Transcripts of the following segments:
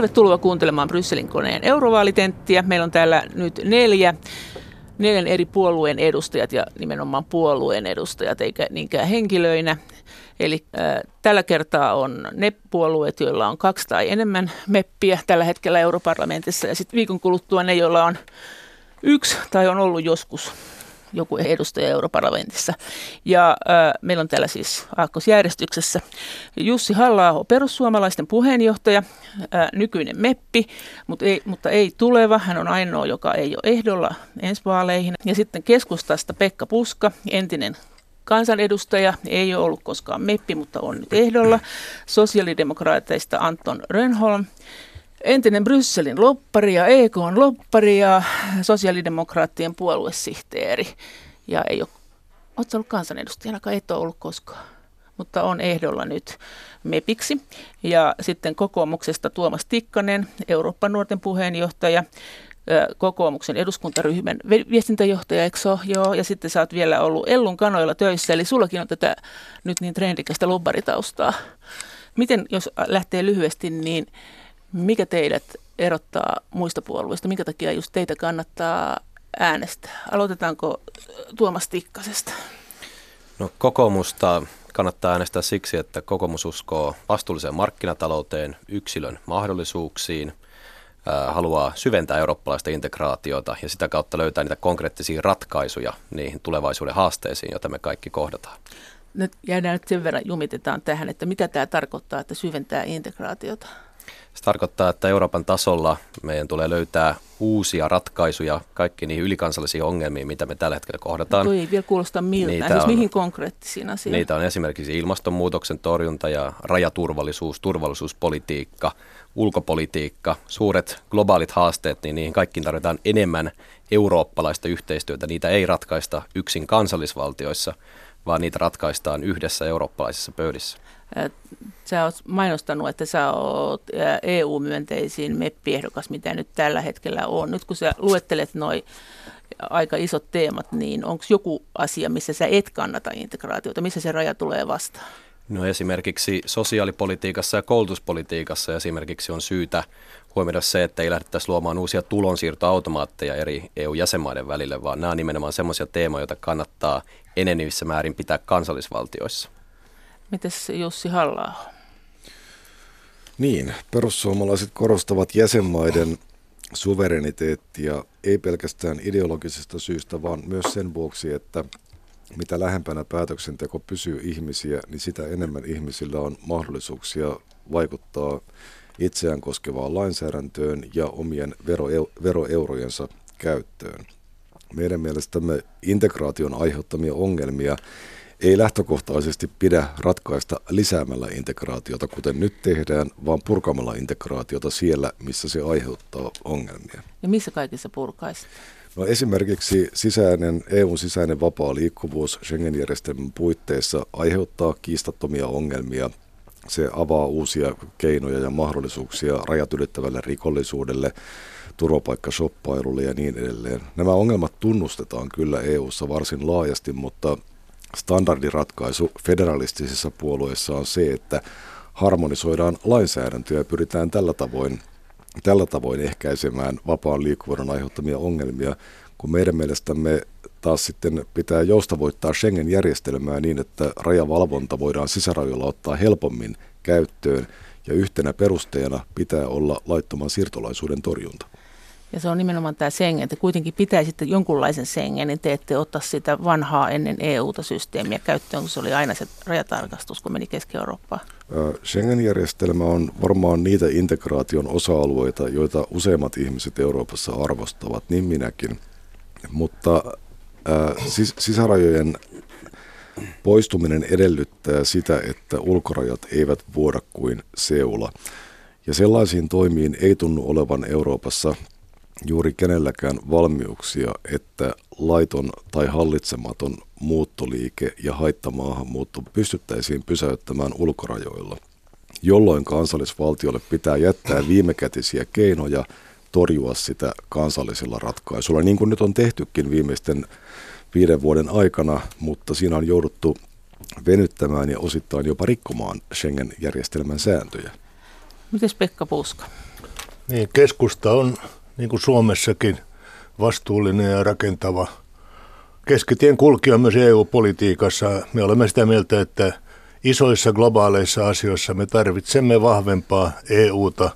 Tervetuloa kuuntelemaan Brysselin koneen eurovaalitenttiä. Meillä on täällä nyt neljä, neljän eri puolueen edustajat ja nimenomaan puolueen edustajat, eikä niinkään henkilöinä. Eli äh, tällä kertaa on ne puolueet, joilla on kaksi tai enemmän meppiä tällä hetkellä europarlamentissa ja sitten viikon kuluttua ne, joilla on yksi tai on ollut joskus joku edustaja europarlamentissa. Ja äh, meillä on täällä siis aakkosjärjestyksessä Jussi halla perussuomalaisten puheenjohtaja, äh, nykyinen meppi, mutta ei, mutta ei tuleva. Hän on ainoa, joka ei ole ehdolla ensi vaaleihin. Ja sitten keskustasta Pekka Puska, entinen kansanedustaja, ei ole ollut koskaan meppi, mutta on nyt ehdolla. Sosiaalidemokraateista Anton Rönholm, entinen Brysselin loppari ja EK on loppari ja sosiaalidemokraattien puoluesihteeri. Ja ei ole, oletko ollut kansanedustajana, et ole ollut koskaan, mutta on ehdolla nyt MEPiksi. Ja sitten kokoomuksesta Tuomas Tikkanen, Euroopan nuorten puheenjohtaja, kokoomuksen eduskuntaryhmän viestintäjohtaja, eikö? Joo, ja sitten sä oot vielä ollut Ellun kanoilla töissä, eli sullakin on tätä nyt niin trendikästä lobbaritaustaa. Miten, jos lähtee lyhyesti, niin mikä teidät erottaa muista puolueista? Minkä takia just teitä kannattaa äänestää? Aloitetaanko Tuomas Tikkasesta? No kokoomusta kannattaa äänestää siksi, että kokoomus uskoo vastuulliseen markkinatalouteen, yksilön mahdollisuuksiin, haluaa syventää eurooppalaista integraatiota ja sitä kautta löytää niitä konkreettisia ratkaisuja niihin tulevaisuuden haasteisiin, joita me kaikki kohdataan. Nyt jäädään nyt sen verran, jumitetaan tähän, että mitä tämä tarkoittaa, että syventää integraatiota? Se tarkoittaa, että Euroopan tasolla meidän tulee löytää uusia ratkaisuja kaikkiin niihin ylikansallisiin ongelmiin, mitä me tällä hetkellä kohdataan. No, ei vielä kuulosta miltä. Niitä siis on, mihin konkreettisiin asioihin? Niitä on esimerkiksi ilmastonmuutoksen torjunta ja rajaturvallisuus, turvallisuuspolitiikka, ulkopolitiikka, suuret globaalit haasteet, niin niihin kaikkiin tarvitaan enemmän eurooppalaista yhteistyötä. Niitä ei ratkaista yksin kansallisvaltioissa, vaan niitä ratkaistaan yhdessä eurooppalaisissa pöydissä sä oot mainostanut, että sä oot EU-myönteisin meppiehdokas, mitä nyt tällä hetkellä on. Nyt kun sä luettelet noin aika isot teemat, niin onko joku asia, missä sä et kannata integraatiota, missä se raja tulee vastaan? No esimerkiksi sosiaalipolitiikassa ja koulutuspolitiikassa esimerkiksi on syytä huomioida se, että ei lähdettäisi luomaan uusia tulonsiirtoautomaatteja eri EU-jäsenmaiden välille, vaan nämä on nimenomaan sellaisia teemoja, joita kannattaa enenevissä määrin pitää kansallisvaltioissa. Mites Jussi halla Niin, perussuomalaiset korostavat jäsenmaiden suvereniteettia ei pelkästään ideologisesta syystä, vaan myös sen vuoksi, että mitä lähempänä päätöksenteko pysyy ihmisiä, niin sitä enemmän ihmisillä on mahdollisuuksia vaikuttaa itseään koskevaan lainsäädäntöön ja omien veroeurojensa käyttöön. Meidän mielestämme integraation aiheuttamia ongelmia ei lähtökohtaisesti pidä ratkaista lisäämällä integraatiota, kuten nyt tehdään, vaan purkamalla integraatiota siellä, missä se aiheuttaa ongelmia. Ja missä kaikissa purkaisi? No esimerkiksi sisäinen, EUn sisäinen vapaa liikkuvuus Schengen-järjestelmän puitteissa aiheuttaa kiistattomia ongelmia. Se avaa uusia keinoja ja mahdollisuuksia rajat ylittävälle rikollisuudelle, turvapaikkashoppailulle ja niin edelleen. Nämä ongelmat tunnustetaan kyllä EUssa varsin laajasti, mutta standardiratkaisu federalistisissa puolueissa on se, että harmonisoidaan lainsäädäntöä ja pyritään tällä tavoin, tällä tavoin ehkäisemään vapaan liikkuvuuden aiheuttamia ongelmia, kun meidän mielestämme taas sitten pitää joustavoittaa Schengen-järjestelmää niin, että rajavalvonta voidaan sisärajoilla ottaa helpommin käyttöön ja yhtenä perusteena pitää olla laittoman siirtolaisuuden torjunta. Ja se on nimenomaan tämä Schengen, että kuitenkin pitäisitte jonkunlaisen Schengen, niin te ette ottaa sitä vanhaa ennen EU-ta systeemiä käyttöön, kun se oli aina se rajatarkastus, kun meni Keski-Eurooppaan. Schengen-järjestelmä on varmaan niitä integraation osa-alueita, joita useimmat ihmiset Euroopassa arvostavat, niin minäkin. Mutta äh, sis- sisärajojen poistuminen edellyttää sitä, että ulkorajat eivät vuoda kuin seula. Ja sellaisiin toimiin ei tunnu olevan Euroopassa juuri kenelläkään valmiuksia, että laiton tai hallitsematon muuttoliike ja haittamaahanmuutto pystyttäisiin pysäyttämään ulkorajoilla, jolloin kansallisvaltiolle pitää jättää viimekätisiä keinoja torjua sitä kansallisilla ratkaisuilla, niin kuin nyt on tehtykin viimeisten viiden vuoden aikana, mutta siinä on jouduttu venyttämään ja osittain jopa rikkomaan Schengen-järjestelmän sääntöjä. Mites Pekka Puska? Niin, keskusta on, niin kuin Suomessakin, vastuullinen ja rakentava keskitien kulkija myös EU-politiikassa. Me olemme sitä mieltä, että isoissa globaaleissa asioissa me tarvitsemme vahvempaa EUta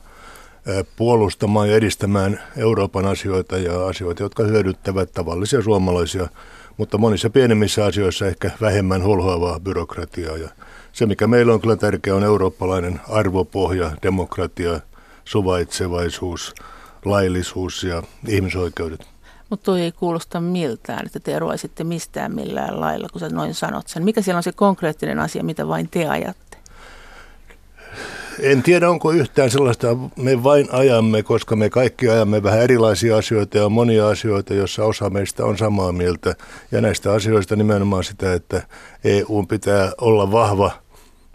puolustamaan ja edistämään Euroopan asioita ja asioita, jotka hyödyttävät tavallisia suomalaisia, mutta monissa pienemmissä asioissa ehkä vähemmän holhoavaa byrokratiaa. Ja se, mikä meillä on kyllä tärkeä, on eurooppalainen arvopohja, demokratia, suvaitsevaisuus, laillisuus ja ihmisoikeudet. Mutta toi ei kuulosta miltään, että te eroaisitte mistään millään lailla, kun sä noin sanot sen. Mikä siellä on se konkreettinen asia, mitä vain te ajatte? En tiedä, onko yhtään sellaista, me vain ajamme, koska me kaikki ajamme vähän erilaisia asioita ja on monia asioita, joissa osa meistä on samaa mieltä. Ja näistä asioista nimenomaan sitä, että EU pitää olla vahva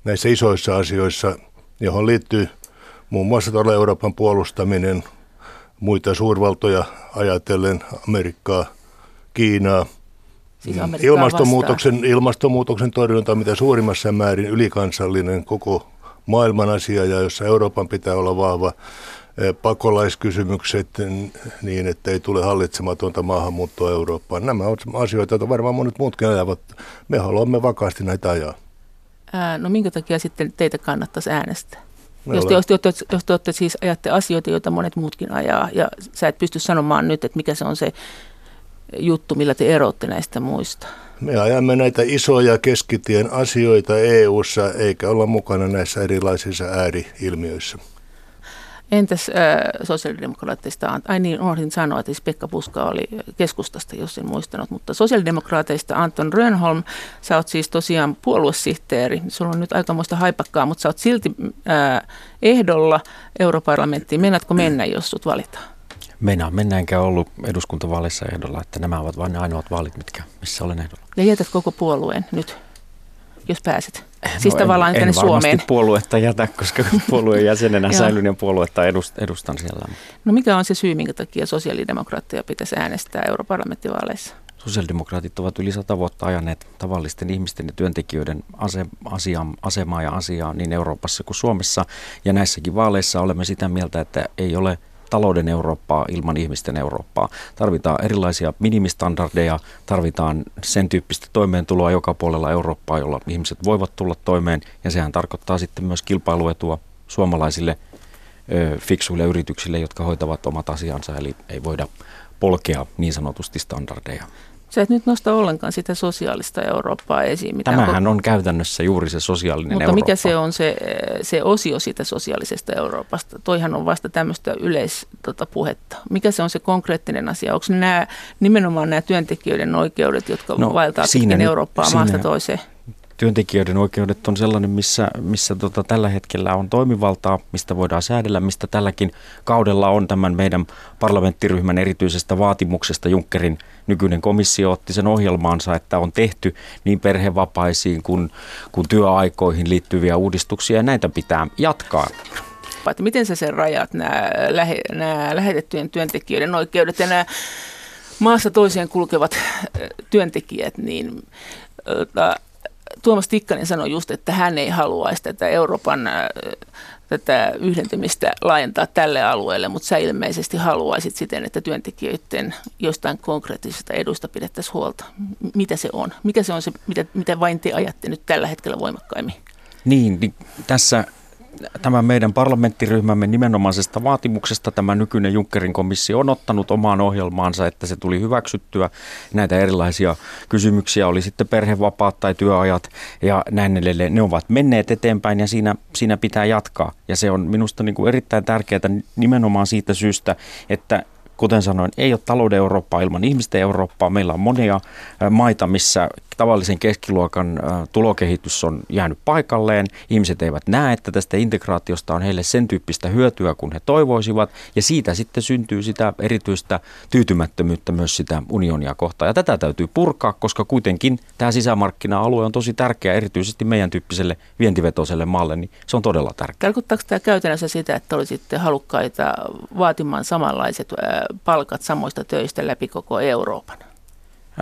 näissä isoissa asioissa, johon liittyy muun muassa tuolla Euroopan puolustaminen, muita suurvaltoja ajatellen, Amerikkaa, Kiinaa, Siis. Amerikkaa ilmastonmuutoksen, ilmastonmuutoksen torjunta on mitä suurimmassa määrin ylikansallinen koko maailman asia ja jossa Euroopan pitää olla vahva eh, pakolaiskysymykset niin, että ei tule hallitsematonta maahanmuuttoa Eurooppaan. Nämä ovat asioita, joita varmaan monet muutkin ajavat. Me haluamme vakaasti näitä ajaa. Ää, no minkä takia sitten teitä kannattaisi äänestää? Jos te, jos, te, jos, jos te olette siis ajatte asioita, joita monet muutkin ajaa, ja sä et pysty sanomaan nyt, että mikä se on se juttu, millä te erotte näistä muista. Me ajamme näitä isoja keskitien asioita EU-ssa, eikä olla mukana näissä erilaisissa ääriilmiöissä. Entäs äh, sosiaalidemokraateista, ai niin, unohdin sanoa, että siis Pekka Puska oli keskustasta, jos en muistanut, mutta sosiaalidemokraateista Anton Rönholm, sä oot siis tosiaan puoluesihteeri, sulla on nyt aikamoista haipakkaa, mutta sä oot silti äh, ehdolla europarlamenttiin. Meinaatko mennä, jos sut valitaan? Meinaan mennä enkä ollut eduskuntavaaleissa ehdolla, että nämä ovat vain ne ainoat vaalit, mitkä, missä olen ehdolla. Ja jätät koko puolueen nyt, jos pääset. Siis no tavallaan en, en Suomeen. puoluetta jätä, koska puolueen jäsenenä säilyn ja puoluetta edustan siellä. No mikä on se syy, minkä takia sosiaalidemokraatteja pitäisi äänestää europarlamenttivaaleissa? Sosiaalidemokraatit ovat yli sata vuotta ajaneet tavallisten ihmisten ja työntekijöiden ase, asia, asemaa ja asiaa niin Euroopassa kuin Suomessa. Ja näissäkin vaaleissa olemme sitä mieltä, että ei ole talouden Eurooppaa ilman ihmisten Eurooppaa. Tarvitaan erilaisia minimistandardeja, tarvitaan sen tyyppistä toimeentuloa joka puolella Eurooppaa, jolla ihmiset voivat tulla toimeen. Ja sehän tarkoittaa sitten myös kilpailuetua suomalaisille ö, fiksuille yrityksille, jotka hoitavat omat asiansa, eli ei voida polkea niin sanotusti standardeja. Sä et nyt nosta ollenkaan sitä sosiaalista Eurooppaa esiin. Mitä Tämähän on käytännössä juuri se sosiaalinen Mutta Eurooppa. mikä se on se, se osio siitä sosiaalisesta Euroopasta? Toihan on vasta tämmöistä yleispuhetta. Tota, mikä se on se konkreettinen asia? Onko nämä nimenomaan nämä työntekijöiden oikeudet, jotka no, vaeltaa pitkin Eurooppaa siinä, maasta toiseen? työntekijöiden oikeudet on sellainen, missä, missä tota, tällä hetkellä on toimivaltaa, mistä voidaan säädellä, mistä tälläkin kaudella on tämän meidän parlamenttiryhmän erityisestä vaatimuksesta. Junckerin nykyinen komissio otti sen ohjelmaansa, että on tehty niin perhevapaisiin kuin, kuin työaikoihin liittyviä uudistuksia ja näitä pitää jatkaa. Että miten sä sen rajat, nämä, lähe, nämä lähetettyjen työntekijöiden oikeudet ja nämä maassa toiseen kulkevat työntekijät, niin Tuomas Tikkanen sanoi just, että hän ei haluaisi tätä Euroopan tätä yhdentymistä laajentaa tälle alueelle, mutta sä ilmeisesti haluaisit siten, että työntekijöiden jostain konkreettisesta edusta pidettäisiin huolta. Mitä se on? Mikä se on se, mitä, mitä vain te ajatte nyt tällä hetkellä voimakkaimmin? Niin, niin tässä tämän meidän parlamenttiryhmämme nimenomaisesta vaatimuksesta tämä nykyinen Junckerin komissio on ottanut omaan ohjelmaansa, että se tuli hyväksyttyä. Näitä erilaisia kysymyksiä oli sitten perhevapaat tai työajat ja näin edelleen. Ne ovat menneet eteenpäin ja siinä, siinä pitää jatkaa. Ja se on minusta niin kuin erittäin tärkeää nimenomaan siitä syystä, että kuten sanoin, ei ole talouden Eurooppaa ilman ihmisten Eurooppaa. Meillä on monia maita, missä tavallisen keskiluokan tulokehitys on jäänyt paikalleen. Ihmiset eivät näe, että tästä integraatiosta on heille sen tyyppistä hyötyä, kun he toivoisivat. Ja siitä sitten syntyy sitä erityistä tyytymättömyyttä myös sitä unionia kohtaan. Ja tätä täytyy purkaa, koska kuitenkin tämä sisämarkkina-alue on tosi tärkeä erityisesti meidän tyyppiselle vientivetoiselle maalle, niin se on todella tärkeää. Tarkoittaako tämä käytännössä sitä, että olisitte halukkaita vaatimaan samanlaiset palkat samoista töistä läpi koko Euroopan?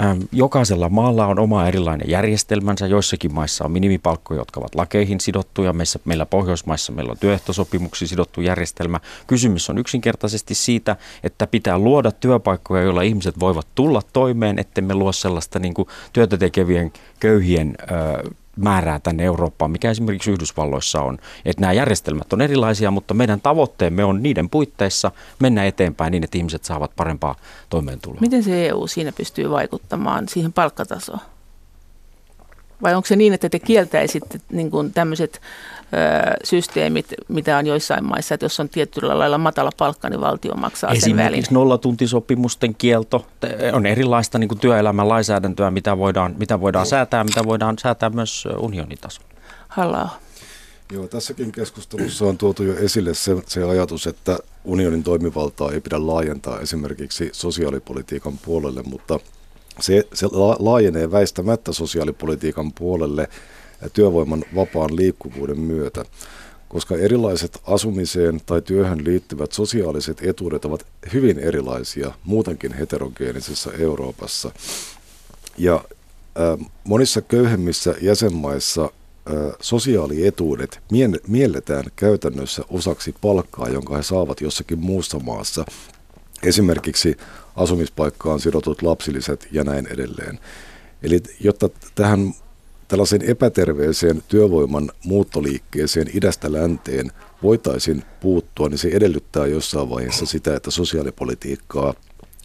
Ähm, jokaisella maalla on oma erilainen järjestelmänsä. Joissakin maissa on minimipalkkoja, jotka ovat lakeihin sidottuja. Meissä, meillä Pohjoismaissa meillä on työehtosopimuksiin sidottu järjestelmä. Kysymys on yksinkertaisesti siitä, että pitää luoda työpaikkoja, joilla ihmiset voivat tulla toimeen, ettemme luo sellaista niin kuin työtä tekevien köyhien ö, määrää tänne Eurooppaan, mikä esimerkiksi Yhdysvalloissa on. Että nämä järjestelmät on erilaisia, mutta meidän tavoitteemme on niiden puitteissa mennä eteenpäin niin, että ihmiset saavat parempaa toimeentuloa. Miten se EU siinä pystyy vaikuttamaan siihen palkkatasoon? Vai onko se niin, että te kieltäisitte niin kuin tämmöiset systeemit, mitä on joissain maissa, että jos on tietyllä lailla matala palkka, niin valtio maksaa Esimerkiksi sen välin. nollatuntisopimusten kielto on erilaista niin kuin työelämän lainsäädäntöä, mitä voidaan, mitä voidaan säätää, mitä voidaan säätää myös unionitasolla. halla Joo, tässäkin keskustelussa on tuotu jo esille se, se ajatus, että unionin toimivaltaa ei pidä laajentaa esimerkiksi sosiaalipolitiikan puolelle, mutta se, se laajenee väistämättä sosiaalipolitiikan puolelle työvoiman vapaan liikkuvuuden myötä, koska erilaiset asumiseen tai työhön liittyvät sosiaaliset etuudet ovat hyvin erilaisia muutenkin heterogeenisessä Euroopassa. Ja äh, monissa köyhemmissä jäsenmaissa sosiaalietuudet mielletään käytännössä osaksi palkkaa, jonka he saavat jossakin muussa maassa, esimerkiksi asumispaikkaan sidotut lapsilliset ja näin edelleen. Eli jotta tähän tällaiseen epäterveeseen työvoiman muuttoliikkeeseen idästä länteen voitaisiin puuttua, niin se edellyttää jossain vaiheessa sitä, että sosiaalipolitiikkaa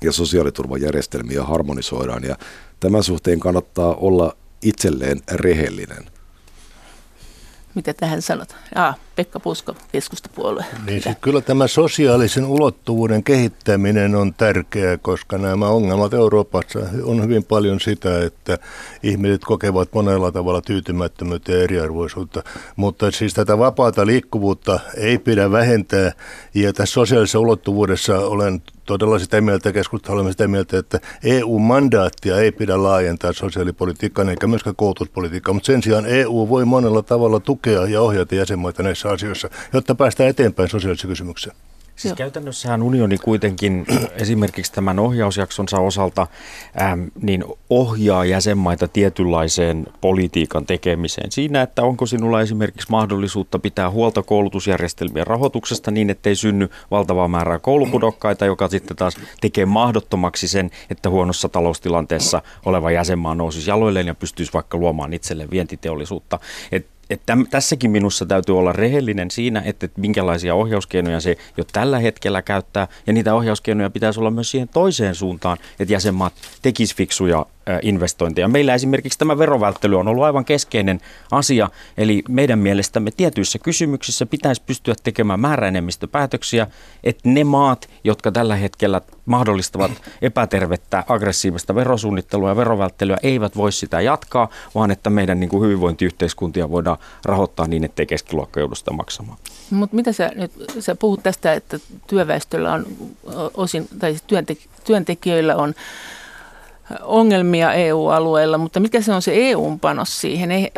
ja sosiaaliturvajärjestelmiä harmonisoidaan. Ja tämän suhteen kannattaa olla itselleen rehellinen. Mitä tähän sanot? Aa, Pekka Pusko, keskustapuolue. Niin sit kyllä tämä sosiaalisen ulottuvuuden kehittäminen on tärkeää, koska nämä ongelmat Euroopassa on hyvin paljon sitä, että ihmiset kokevat monella tavalla tyytymättömyyttä ja eriarvoisuutta. Mutta siis tätä vapaata liikkuvuutta ei pidä vähentää ja tässä sosiaalisessa ulottuvuudessa olen todella sitä mieltä, keskusta olemme sitä mieltä, että EU-mandaattia ei pidä laajentaa sosiaalipolitiikkaan eikä myöskään koulutuspolitiikkaan, mutta sen sijaan EU voi monella tavalla tukea ja ohjata jäsenmaita näissä asioissa, jotta päästään eteenpäin sosiaalisissa kysymyksissä. Siis Joo. käytännössähän unioni kuitenkin esimerkiksi tämän ohjausjaksonsa osalta äm, niin ohjaa jäsenmaita tietynlaiseen politiikan tekemiseen. Siinä, että onko sinulla esimerkiksi mahdollisuutta pitää huolta koulutusjärjestelmien rahoituksesta niin, ettei synny valtavaa määrää koulupudokkaita, joka sitten taas tekee mahdottomaksi sen, että huonossa taloustilanteessa oleva jäsenmaa nousisi jaloilleen ja pystyisi vaikka luomaan itselleen vientiteollisuutta. Et että tässäkin minussa täytyy olla rehellinen siinä, että minkälaisia ohjauskeinoja se jo tällä hetkellä käyttää, ja niitä ohjauskeinoja pitäisi olla myös siihen toiseen suuntaan, että jäsenmaat tekisivät fiksuja investointeja. Meillä esimerkiksi tämä verovälttely on ollut aivan keskeinen asia, eli meidän mielestämme tietyissä kysymyksissä pitäisi pystyä tekemään määräenemmistöpäätöksiä, että ne maat, jotka tällä hetkellä mahdollistavat epätervettä aggressiivista verosuunnittelua ja verovälttelyä, eivät voi sitä jatkaa, vaan että meidän niin kuin hyvinvointiyhteiskuntia voidaan rahoittaa niin, ettei keskiluokka joudu sitä maksamaan. Mutta mitä sä nyt, sä puhut tästä, että työväestöllä on osin, tai työntekijöillä on ongelmia EU-alueella, mutta mikä se on se EUn panos siihen? Ei,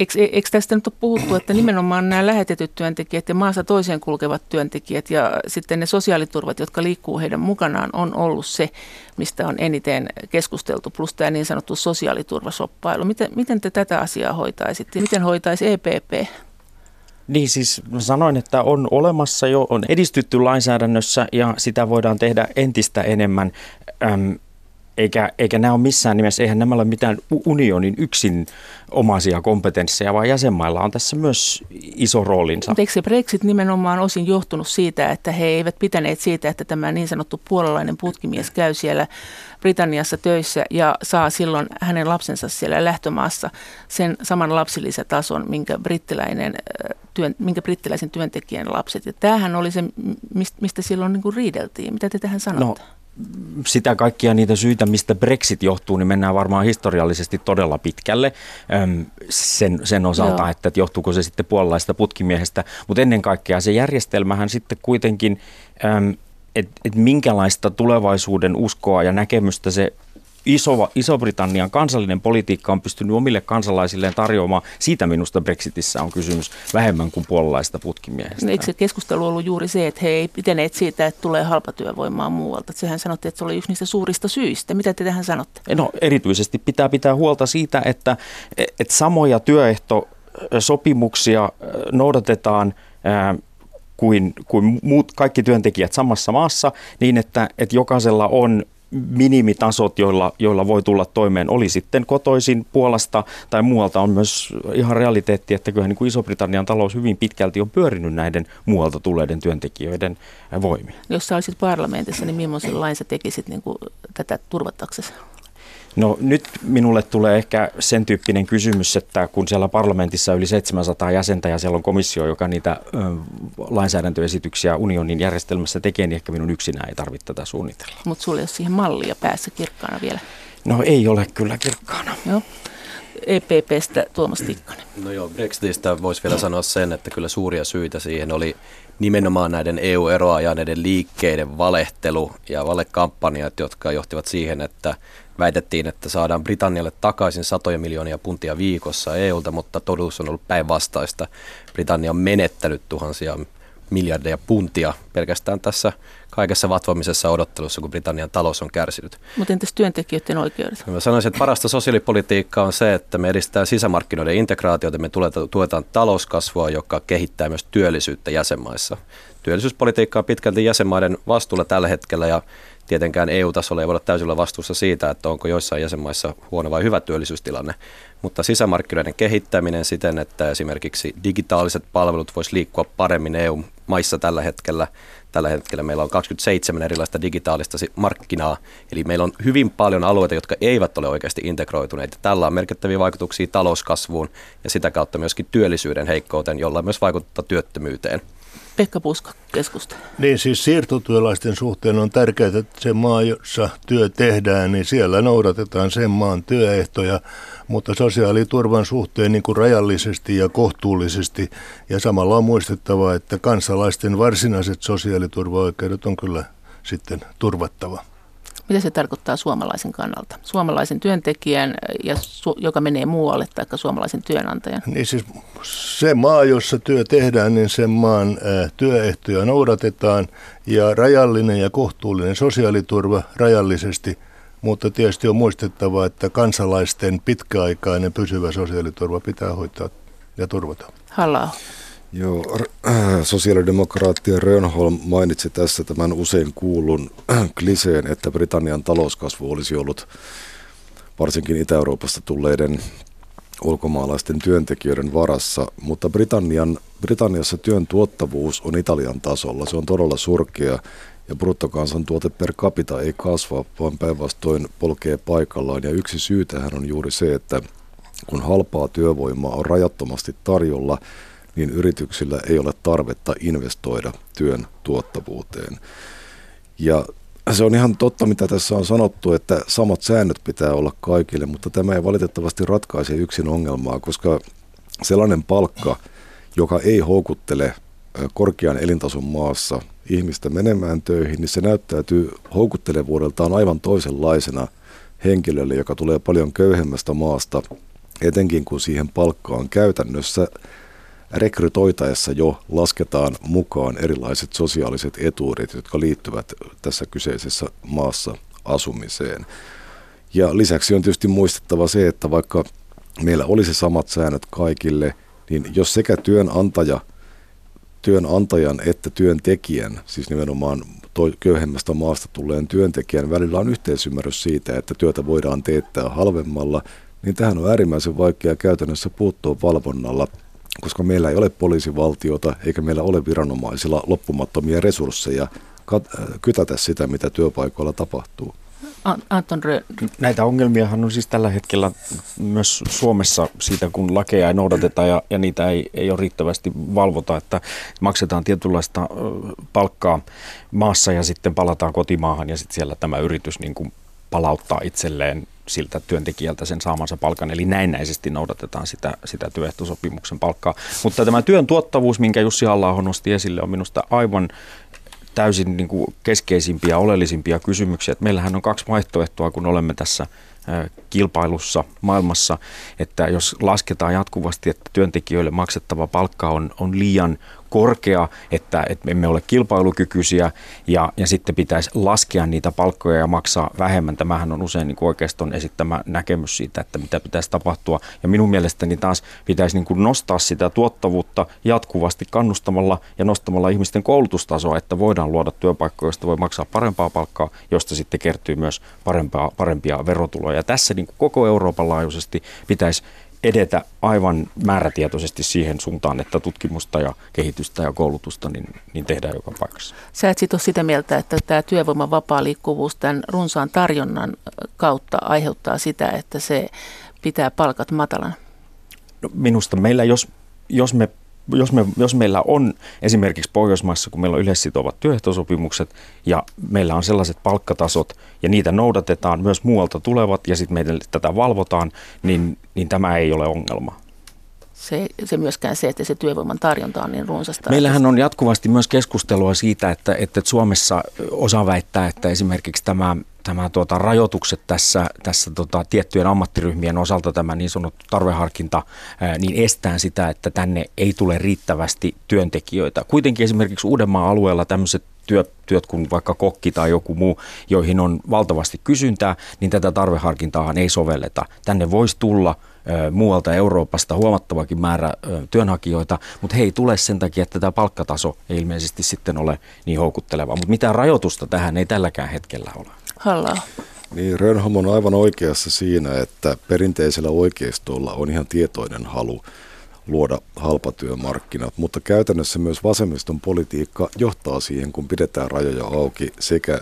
Eikö, tästä nyt ole puhuttu, että nimenomaan nämä lähetetyt työntekijät ja maassa toiseen kulkevat työntekijät ja sitten ne sosiaaliturvat, jotka liikkuu heidän mukanaan, on ollut se, mistä on eniten keskusteltu, plus tämä niin sanottu sosiaaliturvasoppailu. Miten, miten te tätä asiaa hoitaisitte? Miten hoitaisi EPP? Niin siis sanoin, että on olemassa jo, on edistytty lainsäädännössä ja sitä voidaan tehdä entistä enemmän. Eikä, eikä nämä ole missään nimessä, eihän nämä ole mitään unionin yksin omaisia kompetensseja, vaan jäsenmailla on tässä myös iso roolinsa. Mutta eikö se Brexit nimenomaan osin johtunut siitä, että he eivät pitäneet siitä, että tämä niin sanottu puolalainen putkimies käy siellä Britanniassa töissä ja saa silloin hänen lapsensa siellä lähtömaassa sen saman lapsilisätason, minkä, brittiläinen, työn, minkä brittiläisen työntekijän lapset. Ja tämähän oli se, mistä silloin niin kuin riideltiin. Mitä te tähän sanotte? No sitä kaikkia niitä syitä, mistä Brexit johtuu, niin mennään varmaan historiallisesti todella pitkälle sen, sen osalta, Joo. että johtuuko se sitten puolalaista putkimiehestä. Mutta ennen kaikkea se järjestelmähän sitten kuitenkin, että et minkälaista tulevaisuuden uskoa ja näkemystä se Iso, Iso-Britannian kansallinen politiikka on pystynyt omille kansalaisilleen tarjoamaan, siitä minusta Brexitissä on kysymys vähemmän kuin puolalaista putkimiehestä. Eikö se keskustelu ollut juuri se, että he ei pitäneet siitä, että tulee halpatyövoimaa muualta? Että sehän sanottiin, että se oli yksi niistä suurista syistä. Mitä te tähän sanotte? No erityisesti pitää pitää huolta siitä, että, että samoja työehtosopimuksia noudatetaan kuin, kuin muut kaikki työntekijät samassa maassa niin, että, että jokaisella on minimitasot, joilla, joilla voi tulla toimeen, oli sitten kotoisin Puolasta tai muualta, on myös ihan realiteetti, että kyllä niin kuin Iso-Britannian talous hyvin pitkälti on pyörinyt näiden muualta tulleiden työntekijöiden voimia. Jos sä olisit parlamentissa, niin millaisen lain sä tekisit niin kuin tätä turvattaksesi? No nyt minulle tulee ehkä sen tyyppinen kysymys, että kun siellä parlamentissa yli 700 jäsentä ja siellä on komissio, joka niitä ö, lainsäädäntöesityksiä unionin järjestelmässä tekee, niin ehkä minun yksinään ei tarvitse tätä suunnitella. Mutta sulla ei ole siihen mallia päässä kirkkaana vielä. No ei ole kyllä kirkkaana. Joo. EPPstä Tuomas Tikkanen. No joo, Brexitistä voisi vielä sanoa sen, että kyllä suuria syitä siihen oli nimenomaan näiden EU-eroajaneiden liikkeiden valehtelu ja valekampanjat, jotka johtivat siihen, että väitettiin, että saadaan Britannialle takaisin satoja miljoonia puntia viikossa EUlta, mutta todellisuus on ollut päinvastaista. Britannia on menettänyt tuhansia miljardeja puntia pelkästään tässä kaikessa vatvomisessa odottelussa, kun Britannian talous on kärsinyt. Mutta entäs työntekijöiden oikeudet? Mä sanoisin, että parasta sosiaalipolitiikkaa on se, että me edistetään sisämarkkinoiden integraatiota, me tuetaan talouskasvua, joka kehittää myös työllisyyttä jäsenmaissa. Työllisyyspolitiikka on pitkälti jäsenmaiden vastuulla tällä hetkellä ja Tietenkään EU-tasolla ei täysin olla vastuussa siitä, että onko joissain jäsenmaissa huono vai hyvä työllisyystilanne, mutta sisämarkkinoiden kehittäminen siten, että esimerkiksi digitaaliset palvelut voisi liikkua paremmin EU-maissa tällä hetkellä. Tällä hetkellä meillä on 27 erilaista digitaalista markkinaa, eli meillä on hyvin paljon alueita, jotka eivät ole oikeasti integroituneita. Tällä on merkittäviä vaikutuksia talouskasvuun ja sitä kautta myöskin työllisyyden heikkouteen, jolla myös vaikuttaa työttömyyteen. Pekka Puska, keskusta. Niin siis siirtotyöläisten suhteen on tärkeää, että se maa, jossa työ tehdään, niin siellä noudatetaan sen maan työehtoja, mutta sosiaaliturvan suhteen niin kuin rajallisesti ja kohtuullisesti. Ja samalla on muistettava, että kansalaisten varsinaiset sosiaaliturvaoikeudet on kyllä sitten turvattava. Mitä se tarkoittaa suomalaisen kannalta? Suomalaisen työntekijän, ja su- joka menee muualle, tai suomalaisen työnantajan? Niin siis se maa, jossa työ tehdään, niin sen maan ä, työehtoja noudatetaan, ja rajallinen ja kohtuullinen sosiaaliturva rajallisesti, mutta tietysti on muistettava, että kansalaisten pitkäaikainen pysyvä sosiaaliturva pitää hoitaa ja turvata. halla Joo, äh, sosiaalidemokraattien Rönholm mainitsi tässä tämän usein kuulun äh, kliseen, että Britannian talouskasvu olisi ollut varsinkin Itä-Euroopasta tulleiden ulkomaalaisten työntekijöiden varassa, mutta Britannian, Britanniassa työn tuottavuus on Italian tasolla. Se on todella surkea ja bruttokansantuote per capita ei kasva, vaan päinvastoin polkee paikallaan. Ja yksi syy tähän on juuri se, että kun halpaa työvoimaa on rajattomasti tarjolla, niin yrityksillä ei ole tarvetta investoida työn tuottavuuteen. Ja se on ihan totta, mitä tässä on sanottu, että samat säännöt pitää olla kaikille, mutta tämä ei valitettavasti ratkaise yksin ongelmaa, koska sellainen palkka, joka ei houkuttele korkean elintason maassa ihmistä menemään töihin, niin se näyttäytyy houkuttelevuudeltaan aivan toisenlaisena henkilölle, joka tulee paljon köyhemmästä maasta, etenkin kun siihen palkkaan käytännössä rekrytoitaessa jo lasketaan mukaan erilaiset sosiaaliset etuudet, jotka liittyvät tässä kyseisessä maassa asumiseen. Ja lisäksi on tietysti muistettava se, että vaikka meillä olisi samat säännöt kaikille, niin jos sekä työnantaja, työnantajan että työntekijän, siis nimenomaan köyhemmästä maasta tulleen työntekijän välillä on yhteisymmärrys siitä, että työtä voidaan teettää halvemmalla, niin tähän on äärimmäisen vaikea käytännössä puuttua valvonnalla – koska meillä ei ole poliisivaltiota eikä meillä ole viranomaisilla loppumattomia resursseja kat- äh, kytätä sitä, mitä työpaikoilla tapahtuu. Anton Näitä ongelmiahan on siis tällä hetkellä myös Suomessa siitä, kun lakeja ei noudateta ja, ja niitä ei, ei ole riittävästi valvota, että maksetaan tietynlaista palkkaa maassa ja sitten palataan kotimaahan ja sitten siellä tämä yritys niin kuin palauttaa itselleen siltä työntekijältä sen saamansa palkan, eli näennäisesti noudatetaan sitä, sitä työehtosopimuksen palkkaa. Mutta tämä työn tuottavuus, minkä Jussi halla nosti esille, on minusta aivan täysin niin kuin keskeisimpiä, oleellisimpia kysymyksiä. Että meillähän on kaksi vaihtoehtoa, kun olemme tässä kilpailussa maailmassa, että jos lasketaan jatkuvasti, että työntekijöille maksettava palkka on, on liian korkea, että, että emme ole kilpailukykyisiä ja, ja sitten pitäisi laskea niitä palkkoja ja maksaa vähemmän. Tämähän on usein niin oikeastaan esittämä näkemys siitä, että mitä pitäisi tapahtua. Ja minun mielestäni taas pitäisi niin kuin nostaa sitä tuottavuutta jatkuvasti kannustamalla ja nostamalla ihmisten koulutustasoa, että voidaan luoda työpaikkoja, joista voi maksaa parempaa palkkaa, josta sitten kertyy myös parempaa, parempia verotuloja. Ja tässä niin kuin koko Euroopan laajuisesti pitäisi edetä aivan määrätietoisesti siihen suuntaan, että tutkimusta ja kehitystä ja koulutusta niin, niin tehdään joka paikassa. Sä et sit sitä mieltä, että tämä työvoiman vapaa liikkuvuus tämän runsaan tarjonnan kautta aiheuttaa sitä, että se pitää palkat matalan? No minusta meillä, jos, jos me jos, me, jos meillä on esimerkiksi Pohjoismaissa, kun meillä on yleissitovat työehtosopimukset ja meillä on sellaiset palkkatasot ja niitä noudatetaan, myös muualta tulevat ja sitten meidän tätä valvotaan, niin, niin tämä ei ole ongelma. Se, se myöskään se, että se työvoiman tarjonta on niin runsasta. Meillähän on jatkuvasti myös keskustelua siitä, että, että Suomessa osa väittää, että esimerkiksi tämä tämä tuota, rajoitukset tässä, tässä tota, tiettyjen ammattiryhmien osalta, tämä niin sanottu tarveharkinta, ää, niin estää sitä, että tänne ei tule riittävästi työntekijöitä. Kuitenkin esimerkiksi Uudenmaan alueella tämmöiset työ, työt kuin vaikka kokki tai joku muu, joihin on valtavasti kysyntää, niin tätä tarveharkintaa ei sovelleta. Tänne voisi tulla muualta Euroopasta huomattavakin määrä työnhakijoita, mutta he ei tule sen takia, että tämä palkkataso ei ilmeisesti sitten ole niin houkutteleva. Mutta mitään rajoitusta tähän ei tälläkään hetkellä ole halla Niin, Rönholm on aivan oikeassa siinä, että perinteisellä oikeistolla on ihan tietoinen halu luoda halpatyömarkkinat, mutta käytännössä myös vasemmiston politiikka johtaa siihen, kun pidetään rajoja auki sekä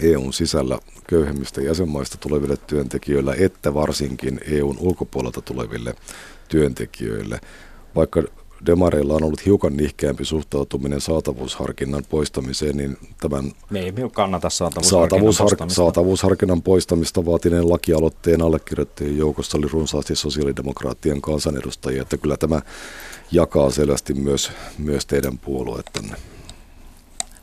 EUn sisällä köyhemmistä jäsenmaista tuleville työntekijöille, että varsinkin EUn ulkopuolelta tuleville työntekijöille. Vaikka demareilla on ollut hiukan nihkeämpi suhtautuminen saatavuusharkinnan poistamiseen, niin tämän Me ei kannata saatavuusharkinnan, saatavuushar- saatavuusharkinnan poistamista vaatineen lakialoitteen allekirjoittajien joukossa oli runsaasti sosiaalidemokraattien kansanedustajia, että kyllä tämä jakaa selvästi myös, myös teidän puolueettanne.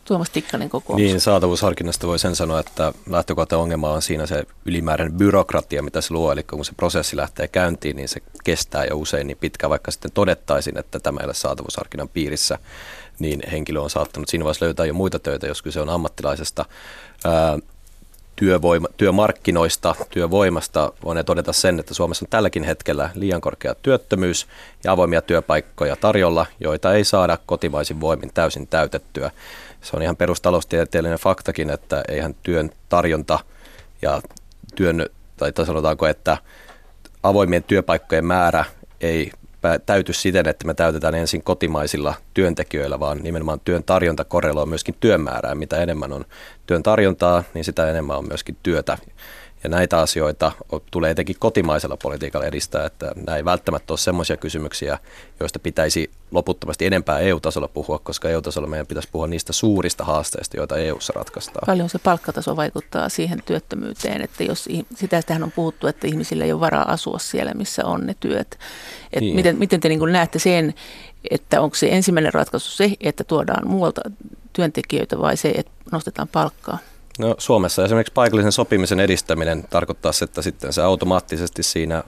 Tuomas Tikkanen kokoomus. Niin, saatavuusharkinnasta voi sen sanoa, että lähtökohtainen ongelma on siinä se ylimääräinen byrokratia, mitä se luo. Eli kun se prosessi lähtee käyntiin, niin se kestää jo usein niin pitkä, vaikka sitten todettaisiin, että tämä ei ole saatavuusharkinnan piirissä, niin henkilö on saattanut siinä vaiheessa löytää jo muita töitä, jos kyse on ammattilaisesta. Ää, työvoima, työmarkkinoista, työvoimasta voin todeta sen, että Suomessa on tälläkin hetkellä liian korkea työttömyys ja avoimia työpaikkoja tarjolla, joita ei saada kotimaisin voimin täysin täytettyä se on ihan perustaloustieteellinen faktakin, että eihän työn tarjonta ja työn, tai sanotaanko, että avoimien työpaikkojen määrä ei täyty siten, että me täytetään ensin kotimaisilla työntekijöillä, vaan nimenomaan työn tarjonta korreloi myöskin työn määrään. Mitä enemmän on työn tarjontaa, niin sitä enemmän on myöskin työtä. Ja näitä asioita tulee etenkin kotimaisella politiikalla edistää, että nämä ei välttämättä ole sellaisia kysymyksiä, joista pitäisi loputtomasti enempää EU-tasolla puhua, koska EU-tasolla meidän pitäisi puhua niistä suurista haasteista, joita EU-ssa ratkaistaan. Paljon se palkkataso vaikuttaa siihen työttömyyteen, että jos sitä tähän on puhuttu, että ihmisillä ei ole varaa asua siellä, missä on ne työt. Et niin. miten, miten te niin näette sen, että onko se ensimmäinen ratkaisu se, että tuodaan muualta työntekijöitä vai se, että nostetaan palkkaa? No, Suomessa esimerkiksi paikallisen sopimisen edistäminen tarkoittaa, että sitten se automaattisesti siinä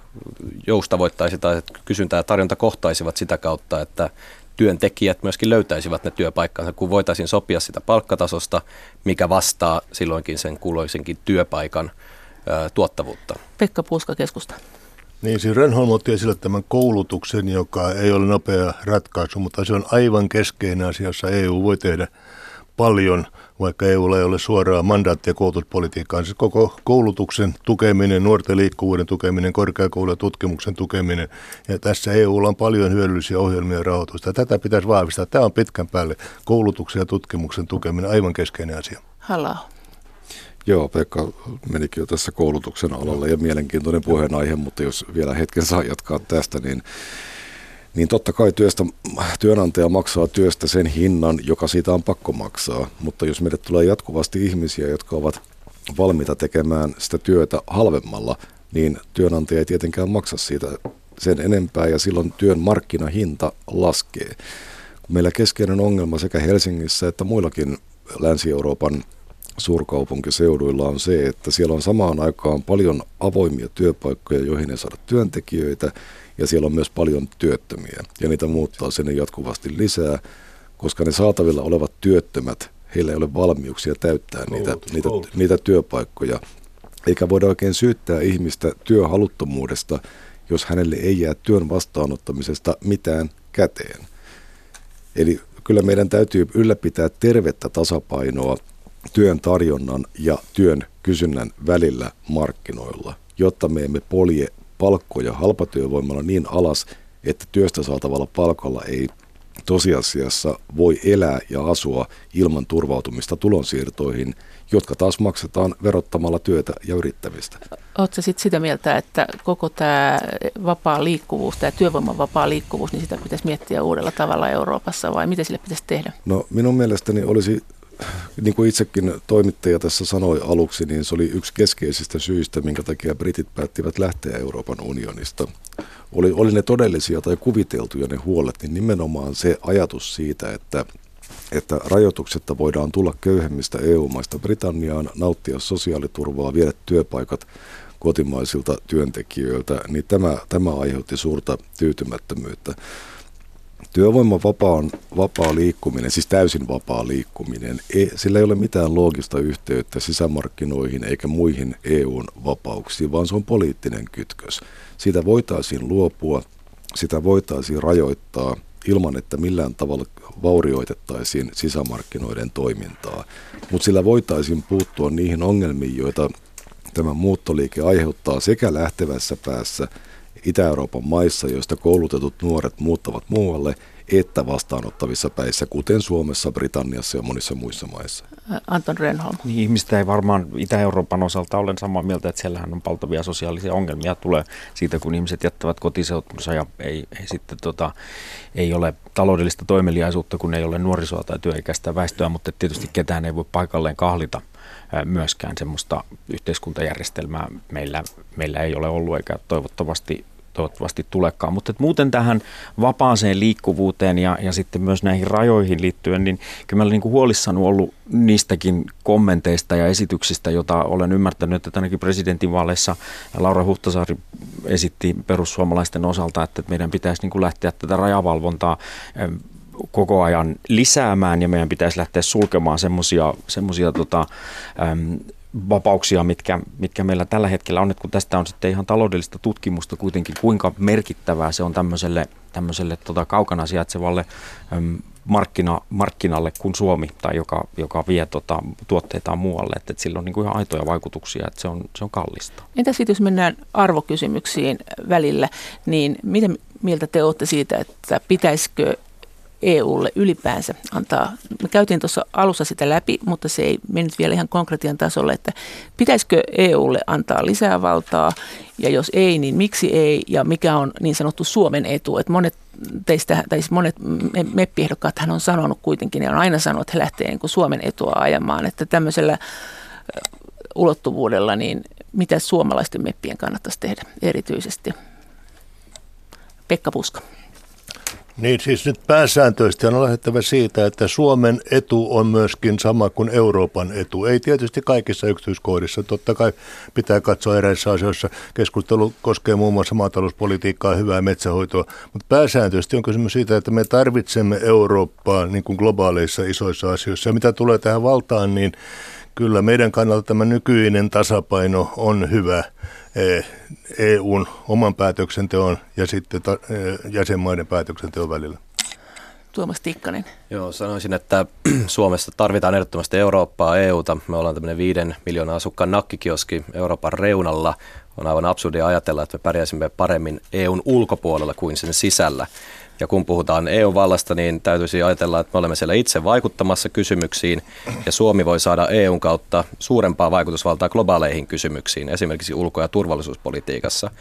joustavoittaisi tai että kysyntä ja tarjonta kohtaisivat sitä kautta, että työntekijät myöskin löytäisivät ne työpaikkansa, kun voitaisiin sopia sitä palkkatasosta, mikä vastaa silloinkin sen kuuloisenkin työpaikan ö, tuottavuutta. Pekka Puuska keskusta. Niin, siis Rönholm otti esille tämän koulutuksen, joka ei ole nopea ratkaisu, mutta se on aivan keskeinen asia, jossa EU voi tehdä paljon – vaikka EUlla ei ole suoraa mandaattia koulutuspolitiikkaan. Siis koko koulutuksen tukeminen, nuorten liikkuvuuden tukeminen, korkeakoulujen tutkimuksen tukeminen. Ja tässä EUlla on paljon hyödyllisiä ohjelmia ja rahoitusta. Tätä pitäisi vahvistaa. Tämä on pitkän päälle koulutuksen ja tutkimuksen tukeminen aivan keskeinen asia. Halla. Joo, Pekka menikin jo tässä koulutuksen alalla ja mielenkiintoinen puheenaihe, mutta jos vielä hetken saa jatkaa tästä, niin niin totta kai työstä, työnantaja maksaa työstä sen hinnan, joka siitä on pakko maksaa. Mutta jos meille tulee jatkuvasti ihmisiä, jotka ovat valmiita tekemään sitä työtä halvemmalla, niin työnantaja ei tietenkään maksa siitä sen enempää ja silloin työn markkinahinta laskee. Meillä keskeinen ongelma sekä Helsingissä että muillakin Länsi-Euroopan suurkaupunkiseuduilla on se, että siellä on samaan aikaan paljon avoimia työpaikkoja, joihin ei saada työntekijöitä, ja siellä on myös paljon työttömiä, ja niitä muuttaa sinne jatkuvasti lisää, koska ne saatavilla olevat työttömät, heillä ei ole valmiuksia täyttää niitä, niitä, niitä työpaikkoja, eikä voida oikein syyttää ihmistä työhaluttomuudesta, jos hänelle ei jää työn vastaanottamisesta mitään käteen. Eli kyllä meidän täytyy ylläpitää tervettä tasapainoa työn tarjonnan ja työn kysynnän välillä markkinoilla, jotta me emme polje palkkoja halpatyövoimalla niin alas, että työstä saatavalla palkalla ei tosiasiassa voi elää ja asua ilman turvautumista tulonsiirtoihin, jotka taas maksetaan verottamalla työtä ja yrittämistä. Oletko sitten sitä mieltä, että koko tämä vapaa liikkuvuus, tämä työvoiman vapaa liikkuvuus, niin sitä pitäisi miettiä uudella tavalla Euroopassa vai mitä sille pitäisi tehdä? No minun mielestäni olisi niin kuin itsekin toimittaja tässä sanoi aluksi, niin se oli yksi keskeisistä syistä, minkä takia britit päättivät lähteä Euroopan unionista. Oli, oli ne todellisia tai kuviteltuja ne huolet, niin nimenomaan se ajatus siitä, että, että rajoituksetta voidaan tulla köyhemmistä EU-maista Britanniaan, nauttia sosiaaliturvaa, viedä työpaikat kotimaisilta työntekijöiltä, niin tämä, tämä aiheutti suurta tyytymättömyyttä. Työvoiman vapaan, vapaa liikkuminen, siis täysin vapaa liikkuminen, ei, sillä ei ole mitään loogista yhteyttä sisämarkkinoihin eikä muihin EUn vapauksiin, vaan se on poliittinen kytkös. Siitä voitaisiin luopua, sitä voitaisiin rajoittaa ilman, että millään tavalla vaurioitettaisiin sisämarkkinoiden toimintaa. Mutta sillä voitaisiin puuttua niihin ongelmiin, joita tämä muuttoliike aiheuttaa sekä lähtevässä päässä – Itä-Euroopan maissa, joista koulutetut nuoret muuttavat muualle, että vastaanottavissa päissä, kuten Suomessa, Britanniassa ja monissa muissa maissa. Anton Renholm. Niin, ihmistä ei varmaan Itä-Euroopan osalta olen samaa mieltä, että siellähän on valtavia sosiaalisia ongelmia tulee siitä, kun ihmiset jättävät kotiseutunsa ja ei, ei sitten tota, ei ole taloudellista toimeliaisuutta, kun ei ole nuorisoa tai työikäistä väestöä, mutta tietysti ketään ei voi paikalleen kahlita myöskään semmoista yhteiskuntajärjestelmää meillä, meillä ei ole ollut eikä toivottavasti toivottavasti tulekaan. Mutta muuten tähän vapaaseen liikkuvuuteen ja, ja sitten myös näihin rajoihin liittyen, niin kyllä olen niin huolissani ollut niistäkin kommenteista ja esityksistä, joita olen ymmärtänyt, että ainakin presidentinvaaleissa Laura Huhtasaari esitti perussuomalaisten osalta, että meidän pitäisi niin kuin lähteä tätä rajavalvontaa koko ajan lisäämään ja meidän pitäisi lähteä sulkemaan semmoisia tota, vapauksia, mitkä, mitkä meillä tällä hetkellä on, että kun tästä on sitten ihan taloudellista tutkimusta kuitenkin, kuinka merkittävää se on tämmöiselle, tämmöiselle tota, kaukana sijaitsevalle markkina, markkinalle kuin Suomi, tai joka, joka vie tota, tuotteitaan muualle, että, että sillä on niin kuin ihan aitoja vaikutuksia, että se on, se on kallista. Entä sitten jos mennään arvokysymyksiin välillä, niin miten mieltä te olette siitä, että pitäisikö EUlle ylipäänsä antaa. Me käytiin tuossa alussa sitä läpi, mutta se ei mennyt vielä ihan konkretian tasolle, että pitäisikö EUlle antaa lisää valtaa ja jos ei, niin miksi ei ja mikä on niin sanottu Suomen etu. Että monet teistä, tai siis monet meppiehdokkaat hän on sanonut kuitenkin ja on aina sanonut, että he lähtee niin Suomen etua ajamaan, että tämmöisellä ulottuvuudella, niin mitä suomalaisten meppien kannattaisi tehdä erityisesti? Pekka Puska. Niin siis nyt pääsääntöisesti on lähdettävä siitä, että Suomen etu on myöskin sama kuin Euroopan etu. Ei tietysti kaikissa yksityiskohdissa. Totta kai pitää katsoa eräissä asioissa. Keskustelu koskee muun muassa maatalouspolitiikkaa hyvää metsähoitoa. Mutta pääsääntöisesti on kysymys siitä, että me tarvitsemme Eurooppaa niin kuin globaaleissa isoissa asioissa. Ja mitä tulee tähän valtaan, niin kyllä meidän kannalta tämä nykyinen tasapaino on hyvä – EUn oman päätöksenteon ja sitten jäsenmaiden päätöksenteon välillä. Tuomas Tikkanen. Joo, sanoisin, että Suomessa tarvitaan ehdottomasti Eurooppaa, EUta. Me ollaan tämmöinen viiden miljoonaa asukkaan nakkikioski Euroopan reunalla. On aivan absurdia ajatella, että me pärjäisimme paremmin EUn ulkopuolella kuin sen sisällä. Ja kun puhutaan EU-vallasta, niin täytyisi ajatella, että me olemme siellä itse vaikuttamassa kysymyksiin, ja Suomi voi saada EUn kautta suurempaa vaikutusvaltaa globaaleihin kysymyksiin, esimerkiksi ulko- ja turvallisuuspolitiikassa.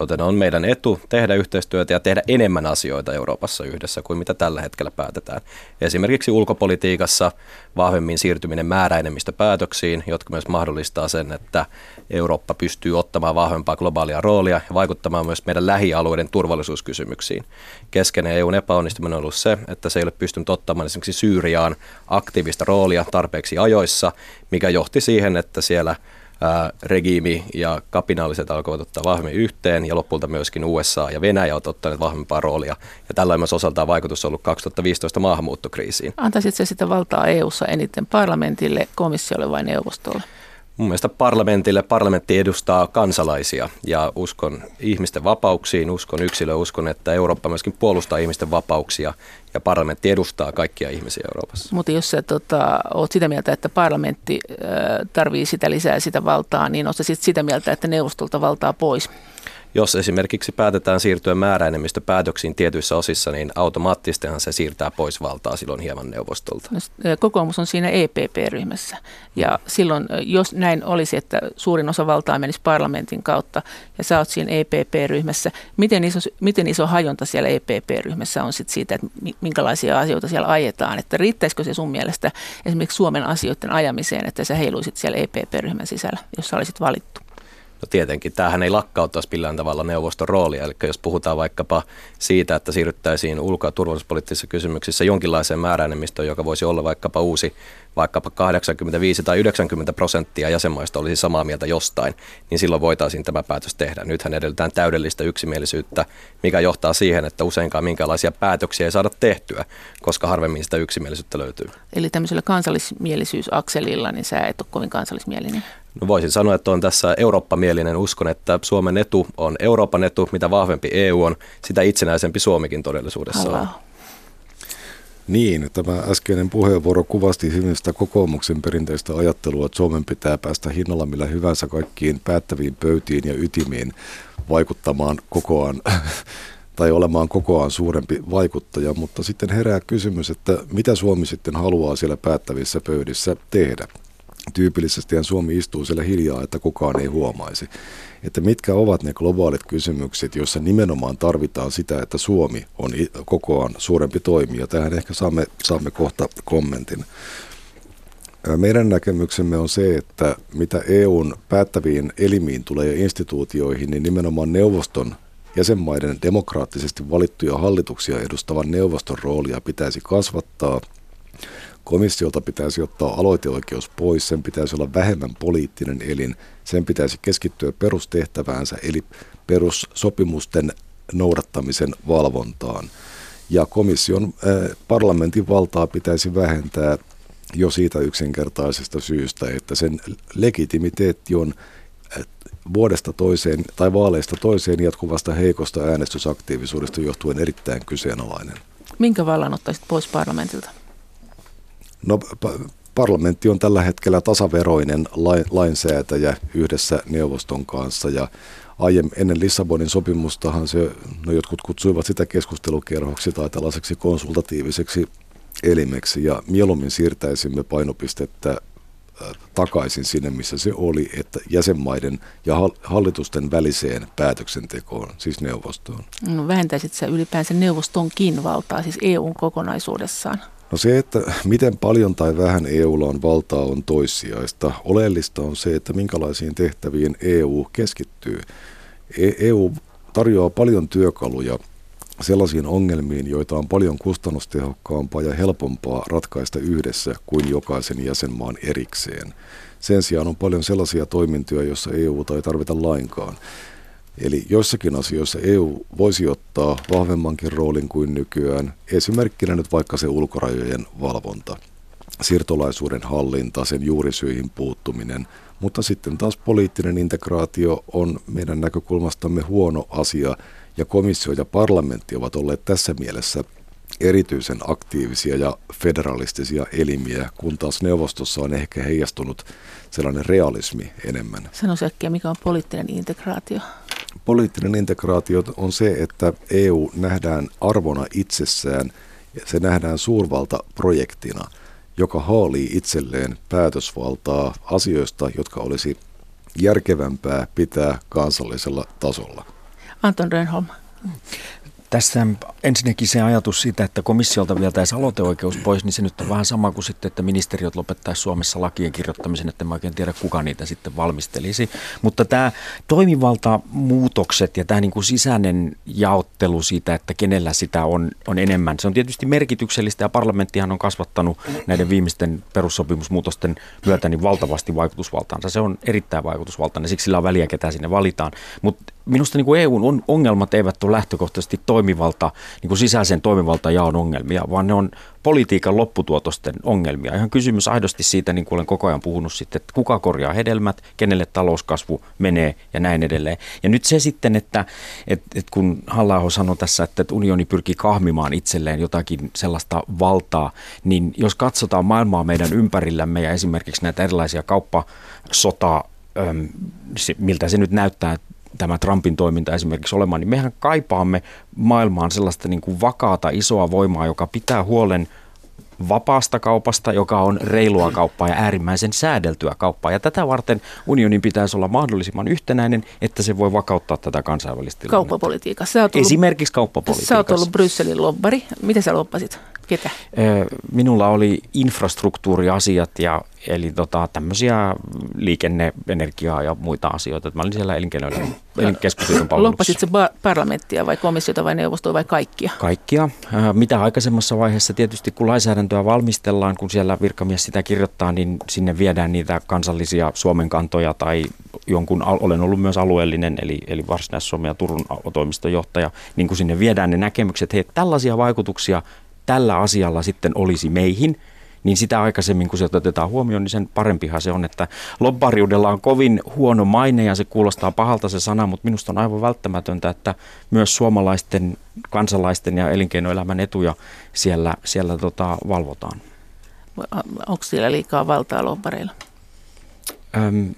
Joten on meidän etu tehdä yhteistyötä ja tehdä enemmän asioita Euroopassa yhdessä kuin mitä tällä hetkellä päätetään. Esimerkiksi ulkopolitiikassa vahvemmin siirtyminen määräenemmistöpäätöksiin, jotka myös mahdollistaa sen, että Eurooppa pystyy ottamaan vahvempaa globaalia roolia ja vaikuttamaan myös meidän lähialueiden turvallisuuskysymyksiin. Keskeinen EUn epäonnistuminen on ollut se, että se ei ole pystynyt ottamaan esimerkiksi Syyriaan aktiivista roolia tarpeeksi ajoissa, mikä johti siihen, että siellä regiimi ja kapinaaliset alkoivat ottaa vahvemmin yhteen ja lopulta myöskin USA ja Venäjä ovat ottaneet vahvempaa roolia. Ja tällä on myös osaltaan vaikutus ollut 2015 maahanmuuttokriisiin. Antaisit se sitä valtaa EU-ssa eniten parlamentille, komissiolle vai neuvostolle? Mun mielestä parlamentille, parlamentti edustaa kansalaisia ja uskon ihmisten vapauksiin, uskon yksilöä, uskon, että Eurooppa myöskin puolustaa ihmisten vapauksia ja parlamentti edustaa kaikkia ihmisiä Euroopassa. Mutta jos sä tota, oot sitä mieltä, että parlamentti tarvii sitä lisää sitä valtaa, niin oot sit sitä mieltä, että neuvostolta valtaa pois? Jos esimerkiksi päätetään siirtyä määräenemmistöpäätöksiin tietyissä osissa, niin automaattistihan se siirtää pois valtaa silloin hieman neuvostolta. No, kokoomus on siinä EPP-ryhmässä ja silloin, jos näin olisi, että suurin osa valtaa menisi parlamentin kautta ja sä oot siinä EPP-ryhmässä, miten iso, miten iso hajonta siellä EPP-ryhmässä on sit siitä, että minkälaisia asioita siellä ajetaan, että riittäisikö se sun mielestä esimerkiksi Suomen asioiden ajamiseen, että sä heiluisit siellä EPP-ryhmän sisällä, jos sä olisit valittu? No tietenkin, tämähän ei lakkauttaisi millään tavalla neuvoston roolia, eli jos puhutaan vaikkapa siitä, että siirryttäisiin ulko- ja turvallisuuspoliittisissa kysymyksissä jonkinlaiseen määräenemmistöön, joka voisi olla vaikkapa uusi, vaikkapa 85 tai 90 prosenttia jäsenmaista olisi samaa mieltä jostain, niin silloin voitaisiin tämä päätös tehdä. Nythän edellytään täydellistä yksimielisyyttä, mikä johtaa siihen, että useinkaan minkälaisia päätöksiä ei saada tehtyä, koska harvemmin sitä yksimielisyyttä löytyy. Eli tämmöisellä kansallismielisyysakselilla, niin sä et ole kovin kansallismielinen? No voisin sanoa, että on tässä Eurooppa-mielinen. Uskon, että Suomen etu on Euroopan etu. Mitä vahvempi EU on, sitä itsenäisempi Suomikin todellisuudessa on. Niin, tämä äskeinen puheenvuoro kuvasti hyvin sitä kokoomuksen perinteistä ajattelua, että Suomen pitää päästä hinnalla millä hyvänsä kaikkiin päättäviin pöytiin ja ytimiin vaikuttamaan kokoaan tai olemaan kokoaan suurempi vaikuttaja, mutta sitten herää kysymys, että mitä Suomi sitten haluaa siellä päättävissä pöydissä tehdä tyypillisesti Suomi istuu siellä hiljaa, että kukaan ei huomaisi. Että mitkä ovat ne globaalit kysymykset, joissa nimenomaan tarvitaan sitä, että Suomi on kokoaan suurempi toimija. Tähän ehkä saamme, saamme kohta kommentin. Meidän näkemyksemme on se, että mitä EUn päättäviin elimiin tulee ja instituutioihin, niin nimenomaan neuvoston jäsenmaiden demokraattisesti valittuja hallituksia edustavan neuvoston roolia pitäisi kasvattaa – Komissiolta pitäisi ottaa aloiteoikeus pois, sen pitäisi olla vähemmän poliittinen elin, sen pitäisi keskittyä perustehtäväänsä eli perussopimusten noudattamisen valvontaan. Ja komission äh, parlamentin valtaa pitäisi vähentää jo siitä yksinkertaisesta syystä, että sen legitimiteetti on äh, vuodesta toiseen tai vaaleista toiseen jatkuvasta heikosta äänestysaktiivisuudesta johtuen erittäin kyseenalainen. Minkä vallan ottaisit pois parlamentilta? No parlamentti on tällä hetkellä tasaveroinen lainsäätäjä yhdessä neuvoston kanssa ja aiemmin ennen Lissabonin sopimustahan se, no jotkut kutsuivat sitä keskustelukerhoksi tai tällaiseksi konsultatiiviseksi elimeksi ja mieluummin siirtäisimme painopistettä takaisin sinne, missä se oli, että jäsenmaiden ja hallitusten väliseen päätöksentekoon, siis neuvostoon. No vähentäisit sä ylipäänsä neuvostonkin valtaa, siis EUn kokonaisuudessaan? No se, että miten paljon tai vähän EUlla on valtaa on toissijaista. Oleellista on se, että minkälaisiin tehtäviin EU keskittyy. EU e tarjoaa paljon työkaluja sellaisiin ongelmiin, joita on paljon kustannustehokkaampaa ja helpompaa ratkaista yhdessä kuin jokaisen jäsenmaan erikseen. Sen sijaan on paljon sellaisia toimintoja, joissa EU ei tarvita lainkaan. Eli joissakin asioissa EU voisi ottaa vahvemmankin roolin kuin nykyään, esimerkkinä nyt vaikka se ulkorajojen valvonta, siirtolaisuuden hallinta, sen juurisyihin puuttuminen, mutta sitten taas poliittinen integraatio on meidän näkökulmastamme huono asia, ja komissio ja parlamentti ovat olleet tässä mielessä erityisen aktiivisia ja federalistisia elimiä, kun taas neuvostossa on ehkä heijastunut sellainen realismi enemmän. Sano äkkiä, mikä on poliittinen integraatio? Poliittinen integraatio on se, että EU nähdään arvona itsessään ja se nähdään suurvaltaprojektina, joka haalii itselleen päätösvaltaa asioista, jotka olisi järkevämpää pitää kansallisella tasolla. Anton Rönholm. Tässä ensinnäkin se ajatus siitä, että komissiolta vietäisiin aloiteoikeus pois, niin se nyt on vähän sama kuin sitten, että ministeriöt lopettaisiin Suomessa lakien kirjoittamisen, että mä oikein tiedä, kuka niitä sitten valmistelisi. Mutta tämä toimivaltamuutokset ja tämä niin kuin sisäinen jaottelu siitä, että kenellä sitä on, on enemmän, se on tietysti merkityksellistä ja parlamenttihan on kasvattanut näiden viimeisten perussopimusmuutosten myötä niin valtavasti vaikutusvaltaansa. Se on erittäin vaikutusvaltainen, siksi sillä on väliä, ketä sinne valitaan. Mutta minusta niin kuin EUn ongelmat eivät ole lähtökohtaisesti toimivalta, niin kuin sisäisen toimivaltajaon ongelmia, vaan ne on politiikan lopputuotosten ongelmia. Ihan kysymys aidosti siitä, niin kuin olen koko ajan puhunut sitten, että kuka korjaa hedelmät, kenelle talouskasvu menee ja näin edelleen. Ja nyt se sitten, että, että, että kun halla sanoi tässä, että unioni pyrkii kahmimaan itselleen jotakin sellaista valtaa, niin jos katsotaan maailmaa meidän ympärillämme ja esimerkiksi näitä erilaisia kauppasota miltä se nyt näyttää tämä Trumpin toiminta esimerkiksi olemaan, niin mehän kaipaamme maailmaan sellaista niin kuin vakaata isoa voimaa, joka pitää huolen vapaasta kaupasta, joka on reilua kauppaa ja äärimmäisen säädeltyä kauppaa. Ja tätä varten unionin pitäisi olla mahdollisimman yhtenäinen, että se voi vakauttaa tätä kansainvälistä Kauppapolitiikassa. Esimerkiksi kauppapolitiikassa. Sä oot ollut Brysselin lobbari. Miten sä loppasit? Ketä? Minulla oli infrastruktuuriasiat ja eli tota, tämmöisiä liikenne, energiaa ja muita asioita. Mä olin siellä elinkeinoilla keskusliiton palvelussa. Loppasit se parlamenttia vai komissiota vai neuvostoa vai kaikkia? Kaikkia. Mitä aikaisemmassa vaiheessa tietysti kun lainsäädäntöä valmistellaan, kun siellä virkamies sitä kirjoittaa, niin sinne viedään niitä kansallisia Suomen kantoja tai jonkun, olen ollut myös alueellinen, eli, eli Varsinais-Suomen ja Turun toimistonjohtaja, niin kun sinne viedään ne näkemykset, hei tällaisia vaikutuksia tällä asialla sitten olisi meihin, niin sitä aikaisemmin kun se otetaan huomioon, niin sen parempihan se on, että lobbariudella on kovin huono maine ja se kuulostaa pahalta se sana, mutta minusta on aivan välttämätöntä, että myös suomalaisten kansalaisten ja elinkeinoelämän etuja siellä, siellä tota, valvotaan. Onko siellä liikaa valtaa lobbareilla? Öm,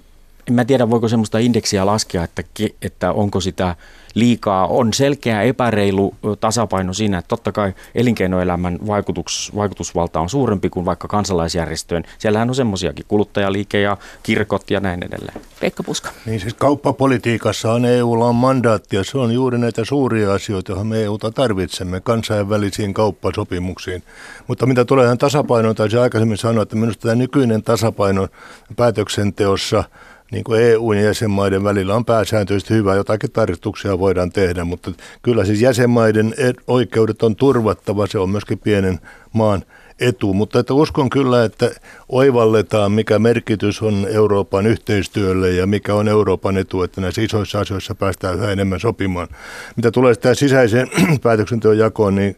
en mä tiedä, voiko semmoista indeksiä laskea, että, että onko sitä liikaa. On selkeä epäreilu tasapaino siinä, että totta kai elinkeinoelämän vaikutus, vaikutusvalta on suurempi kuin vaikka kansalaisjärjestöön. Siellähän on semmoisiakin kuluttajaliike ja kirkot ja näin edelleen. Pekka Puska. Niin siis kauppapolitiikassa on EUlla on mandaatti ja se on juuri näitä suuria asioita, joihin me EUta tarvitsemme kansainvälisiin kauppasopimuksiin. Mutta mitä tulee tähän tasapainoon, taisi aikaisemmin sanoa, että minusta tämä nykyinen tasapaino päätöksenteossa – niin kuin EUn ja jäsenmaiden välillä on pääsääntöisesti hyvä, jotakin tarkistuksia voidaan tehdä, mutta kyllä siis jäsenmaiden oikeudet on turvattava, se on myöskin pienen maan etu, mutta että uskon kyllä, että oivalletaan, mikä merkitys on Euroopan yhteistyölle ja mikä on Euroopan etu, että näissä isoissa asioissa päästään yhä enemmän sopimaan. Mitä tulee sitä sisäiseen päätöksenteon jakoon, niin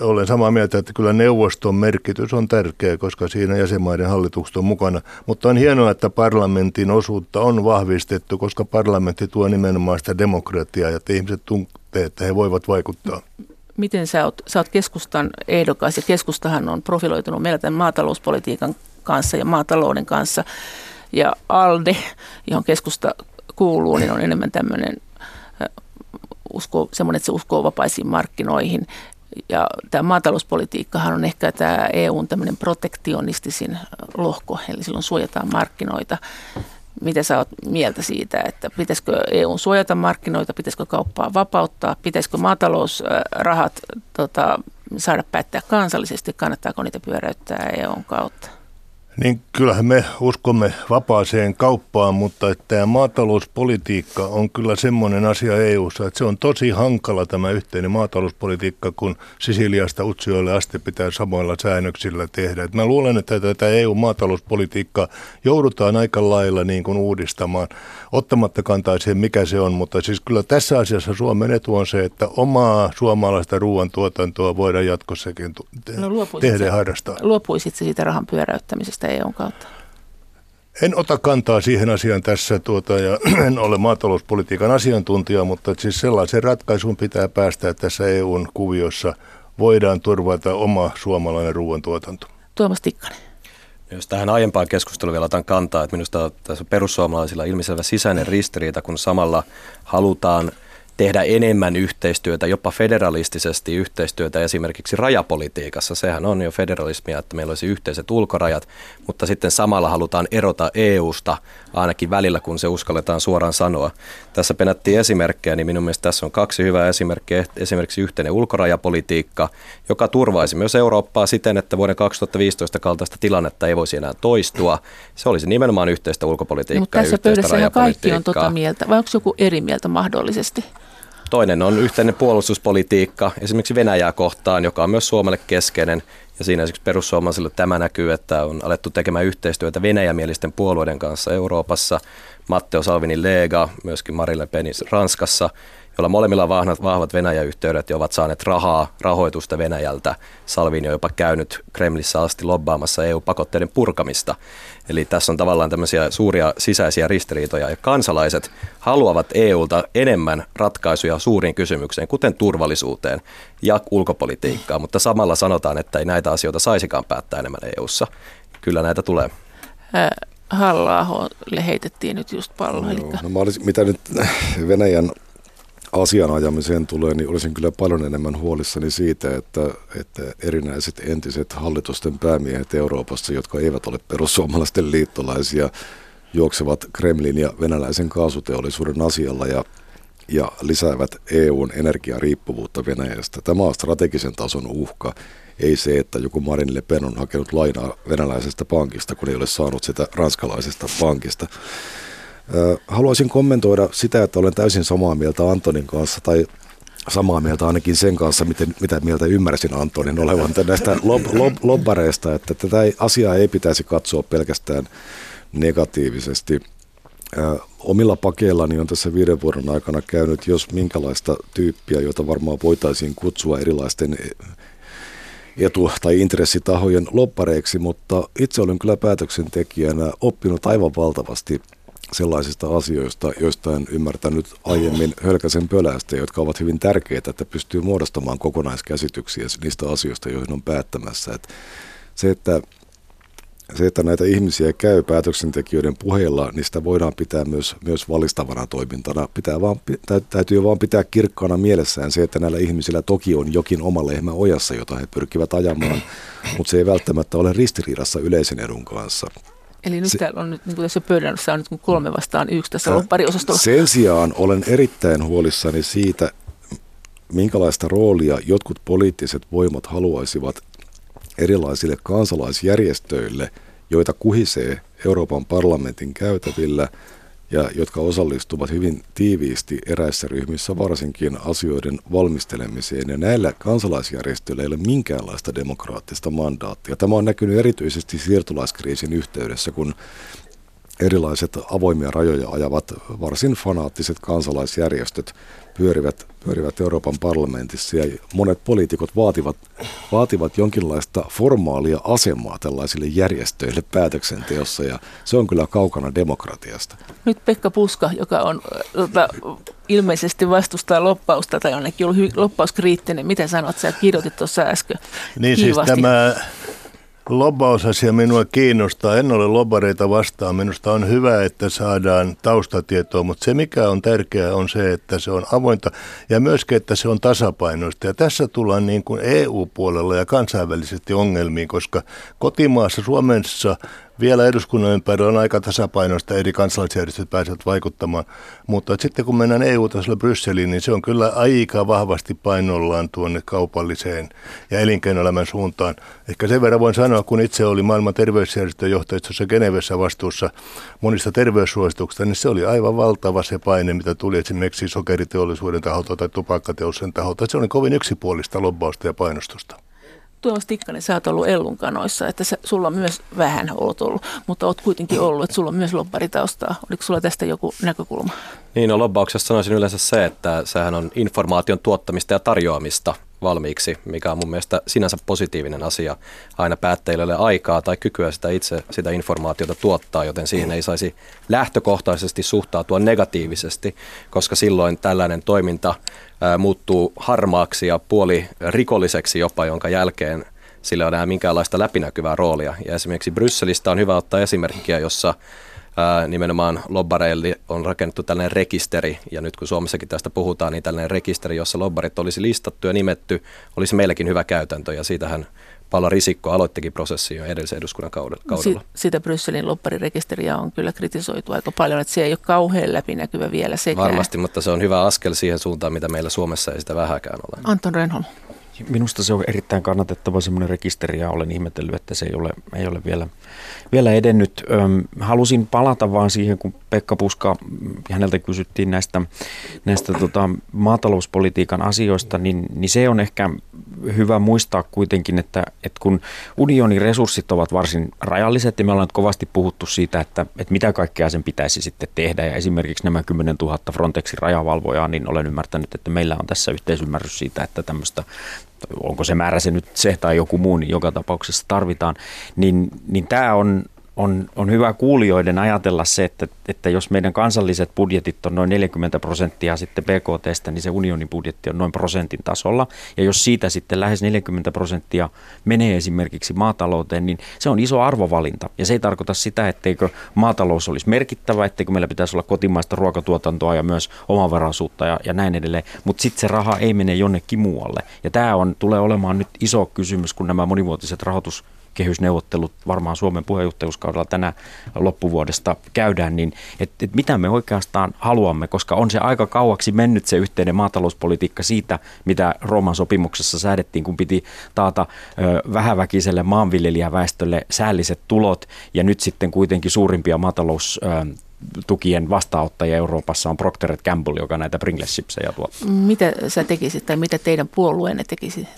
olen samaa mieltä, että kyllä neuvoston merkitys on tärkeä, koska siinä jäsenmaiden hallitukset on mukana. Mutta on hienoa, että parlamentin osuutta on vahvistettu, koska parlamentti tuo nimenomaan sitä demokratiaa ja että ihmiset tuntevat, että he voivat vaikuttaa. Miten sä oot, sä oot keskustan ehdokas ja keskustahan on profiloitunut meillä tämän maatalouspolitiikan kanssa ja maatalouden kanssa. Ja ALDE, johon keskusta kuuluu, niin on enemmän tämmöinen usko, semmoinen, että se uskoo vapaisiin markkinoihin. Ja tämä maatalouspolitiikkahan on ehkä tämä EUn tämmöinen protektionistisin lohko, eli silloin suojataan markkinoita. Mitä sä oot mieltä siitä, että pitäisikö EUn suojata markkinoita, pitäisikö kauppaa vapauttaa, pitäisikö maatalousrahat tota, saada päättää kansallisesti, kannattaako niitä pyöräyttää EUn kautta? Niin kyllähän me uskomme vapaaseen kauppaan, mutta että tämä maatalouspolitiikka on kyllä semmoinen asia EU:ssa, että se on tosi hankala tämä yhteinen maatalouspolitiikka, kun Sisiliasta Utsioille asti pitää samoilla säännöksillä tehdä. Et mä luulen, että tätä EU-maatalouspolitiikkaa joudutaan aika lailla niin kuin uudistamaan, ottamatta kantaa siihen, mikä se on, mutta siis kyllä tässä asiassa Suomen etu on se, että omaa suomalaista ruoantuotantoa voidaan jatkossakin no, tehdä ja harrastaa. Luopuisit siitä rahan pyöräyttämisestä? EUn kautta? En ota kantaa siihen asiaan tässä tuota, ja en ole maatalouspolitiikan asiantuntija, mutta siis sellaisen ratkaisuun pitää päästä, että tässä EUn kuviossa voidaan turvata oma suomalainen ruoantuotanto. Tuomas Tikkanen. Jos tähän aiempaan keskusteluun vielä otan kantaa, että minusta tässä perussuomalaisilla ilmiselvä sisäinen ristiriita, kun samalla halutaan tehdä enemmän yhteistyötä, jopa federalistisesti yhteistyötä esimerkiksi rajapolitiikassa. Sehän on jo federalismia, että meillä olisi yhteiset ulkorajat, mutta sitten samalla halutaan erota EUsta ainakin välillä, kun se uskalletaan suoraan sanoa. Tässä penättiin esimerkkejä, niin minun mielestä tässä on kaksi hyvää esimerkkiä. Esimerkiksi yhteinen ulkorajapolitiikka, joka turvaisi myös Eurooppaa siten, että vuoden 2015 kaltaista tilannetta ei voisi enää toistua. Se olisi nimenomaan yhteistä ulkopolitiikkaa no, mutta tässä pöydässä kaikki on tota mieltä, vai onko joku eri mieltä mahdollisesti? Toinen on yhteinen puolustuspolitiikka, esimerkiksi Venäjää kohtaan, joka on myös Suomelle keskeinen. Ja siinä esimerkiksi perussuomalaisille tämä näkyy, että on alettu tekemään yhteistyötä venäjämielisten puolueiden kanssa Euroopassa. Matteo Salvini Lega, myöskin Marille Penis Ranskassa – joilla molemmilla vahvat, vahvat Venäjä-yhteydet ja ovat saaneet rahaa, rahoitusta Venäjältä. Salvini on jopa käynyt Kremlissä asti lobbaamassa EU-pakotteiden purkamista. Eli tässä on tavallaan tämmöisiä suuria sisäisiä ristiriitoja ja kansalaiset haluavat EUlta enemmän ratkaisuja suuriin kysymykseen, kuten turvallisuuteen ja ulkopolitiikkaan, mutta samalla sanotaan, että ei näitä asioita saisikaan päättää enemmän EUssa. Kyllä näitä tulee. halla heitettiin nyt just pallo. Joo, no mä olisin, mitä nyt Venäjän asian ajamiseen tulee, niin olisin kyllä paljon enemmän huolissani siitä, että, että erinäiset entiset hallitusten päämiehet Euroopassa, jotka eivät ole perussuomalaisten liittolaisia, juoksevat Kremlin ja venäläisen kaasuteollisuuden asialla ja, ja lisäävät EUn energiariippuvuutta Venäjästä. Tämä on strategisen tason uhka, ei se, että joku Marin Le Pen on hakenut lainaa venäläisestä pankista, kun ei ole saanut sitä ranskalaisesta pankista. Haluaisin kommentoida sitä, että olen täysin samaa mieltä Antonin kanssa, tai samaa mieltä ainakin sen kanssa, miten, mitä mieltä ymmärsin Antonin olevan näistä lob, lob, lobbareista, että tätä asiaa ei pitäisi katsoa pelkästään negatiivisesti. Omilla pakeillani on tässä viiden vuoden aikana käynyt jos minkälaista tyyppiä, jota varmaan voitaisiin kutsua erilaisten etu- tai intressitahojen loppareiksi, mutta itse olen kyllä päätöksentekijänä oppinut aivan valtavasti sellaisista asioista, joista en ymmärtänyt aiemmin hölkäsen pölästä, jotka ovat hyvin tärkeitä, että pystyy muodostamaan kokonaiskäsityksiä niistä asioista, joihin on päättämässä. Että se, että se, että näitä ihmisiä käy päätöksentekijöiden puheilla, niin sitä voidaan pitää myös, myös valistavana toimintana. Pitää vaan, täytyy vaan pitää kirkkaana mielessään se, että näillä ihmisillä toki on jokin oma lehmä ojassa, jota he pyrkivät ajamaan, mutta se ei välttämättä ole ristiriidassa yleisen edun kanssa. Eli nyt se, täällä on nyt, niin kuin tässä pöydässä on nyt kolme vastaan yksi tässä loppariosastolla. Sen sijaan olen erittäin huolissani siitä, minkälaista roolia jotkut poliittiset voimat haluaisivat erilaisille kansalaisjärjestöille, joita kuhisee Euroopan parlamentin käytävillä – ja jotka osallistuvat hyvin tiiviisti eräissä ryhmissä varsinkin asioiden valmistelemiseen. Ja näillä kansalaisjärjestöillä ei ole minkäänlaista demokraattista mandaattia. Tämä on näkynyt erityisesti siirtolaiskriisin yhteydessä, kun erilaiset avoimia rajoja ajavat varsin fanaattiset kansalaisjärjestöt pyörivät, pyörivät Euroopan parlamentissa ja monet poliitikot vaativat, vaativat jonkinlaista formaalia asemaa tällaisille järjestöille päätöksenteossa ja se on kyllä kaukana demokratiasta. Nyt Pekka Puska, joka on tota, ilmeisesti vastustaa loppausta tai ainakin ollut loppauskriittinen, mitä sanot, sä kirjoitit tuossa äsken Niin siis tämä Lobbausasia minua kiinnostaa. En ole lobareita vastaan. Minusta on hyvä, että saadaan taustatietoa, mutta se mikä on tärkeää on se, että se on avointa ja myöskin, että se on tasapainoista. Ja tässä tullaan niin kuin EU-puolella ja kansainvälisesti ongelmiin, koska kotimaassa Suomessa vielä eduskunnan ympärillä on aika tasapainoista, eri kansalaisjärjestöt pääsevät vaikuttamaan. Mutta sitten kun mennään EU-tasolla Brysseliin, niin se on kyllä aika vahvasti painollaan tuonne kaupalliseen ja elinkeinoelämän suuntaan. Ehkä sen verran voin sanoa, kun itse oli maailman terveysjärjestön johtajistossa Genevessä vastuussa monista terveyssuosituksista, niin se oli aivan valtava se paine, mitä tuli esimerkiksi sokeriteollisuuden taholta tai tupakkateollisuuden taholta. Se oli kovin yksipuolista lobbausta ja painostusta. Tuomas Tikkanen, sä oot ollut Ellun kanoissa, että sä, sulla on myös vähän oot ollut, mutta oot kuitenkin ollut, että sulla on myös lobbaritaustaa. Oliko sulla tästä joku näkökulma? Niin, no lobbauksessa sanoisin yleensä se, että sehän on informaation tuottamista ja tarjoamista valmiiksi, mikä on mun mielestä sinänsä positiivinen asia. Aina päättäjille ole aikaa tai kykyä sitä itse sitä informaatiota tuottaa, joten siihen ei saisi lähtökohtaisesti suhtautua negatiivisesti, koska silloin tällainen toiminta muuttuu harmaaksi ja puoli rikolliseksi jopa, jonka jälkeen sillä on enää minkäänlaista läpinäkyvää roolia. Ja esimerkiksi Brysselistä on hyvä ottaa esimerkkiä, jossa ää, nimenomaan lobbareille on rakennettu tällainen rekisteri, ja nyt kun Suomessakin tästä puhutaan, niin tällainen rekisteri, jossa lobbarit olisi listattu ja nimetty, olisi meilläkin hyvä käytäntö, ja siitähän Paula Risikko aloittikin prosessin jo edellisen eduskunnan kaudella. Si- sitä Brysselin lopparirekisteriä on kyllä kritisoitu aika paljon, että se ei ole kauhean läpinäkyvä vielä sekään. Varmasti, mutta se on hyvä askel siihen suuntaan, mitä meillä Suomessa ei sitä vähäkään ole. Anton Renholm. Minusta se on erittäin kannatettava semmoinen rekisteri ja olen ihmetellyt, että se ei ole, ei ole vielä, vielä edennyt. Halusin palata vaan siihen, kun Pekka Puska, häneltä kysyttiin näistä, näistä tota, maatalouspolitiikan asioista, niin, niin se on ehkä hyvä muistaa kuitenkin, että, että kun unionin resurssit ovat varsin rajalliset ja me ollaan kovasti puhuttu siitä, että, että mitä kaikkea sen pitäisi sitten tehdä ja esimerkiksi nämä 10 000 Frontexin rajavalvojaa, niin olen ymmärtänyt, että meillä on tässä yhteisymmärrys siitä, että tämmöistä onko se määrä se nyt se tai joku muu, niin joka tapauksessa tarvitaan, niin, niin tämä on on, on hyvä kuulijoiden ajatella se, että, että jos meidän kansalliset budjetit on noin 40 prosenttia sitten BKTstä, niin se unionin budjetti on noin prosentin tasolla. Ja jos siitä sitten lähes 40 prosenttia menee esimerkiksi maatalouteen, niin se on iso arvovalinta. Ja se ei tarkoita sitä, etteikö maatalous olisi merkittävä, etteikö meillä pitäisi olla kotimaista ruokatuotantoa ja myös omavaraisuutta ja, ja näin edelleen. Mutta sitten se raha ei mene jonnekin muualle. Ja tämä on, tulee olemaan nyt iso kysymys, kun nämä monivuotiset rahoitus kehysneuvottelut varmaan Suomen puheenjohtajuuskaudella tänä loppuvuodesta käydään, niin että et mitä me oikeastaan haluamme, koska on se aika kauaksi mennyt se yhteinen maatalouspolitiikka siitä, mitä Rooman sopimuksessa säädettiin, kun piti taata ö, vähäväkiselle maanviljelijäväestölle säälliset tulot ja nyt sitten kuitenkin suurimpia maatalous ö, tukien vastaanottajia Euroopassa on Procter Gamble, joka näitä Pringles chipsejä tuottaa. Mitä sä tekisit tai mitä teidän puolueenne tekisi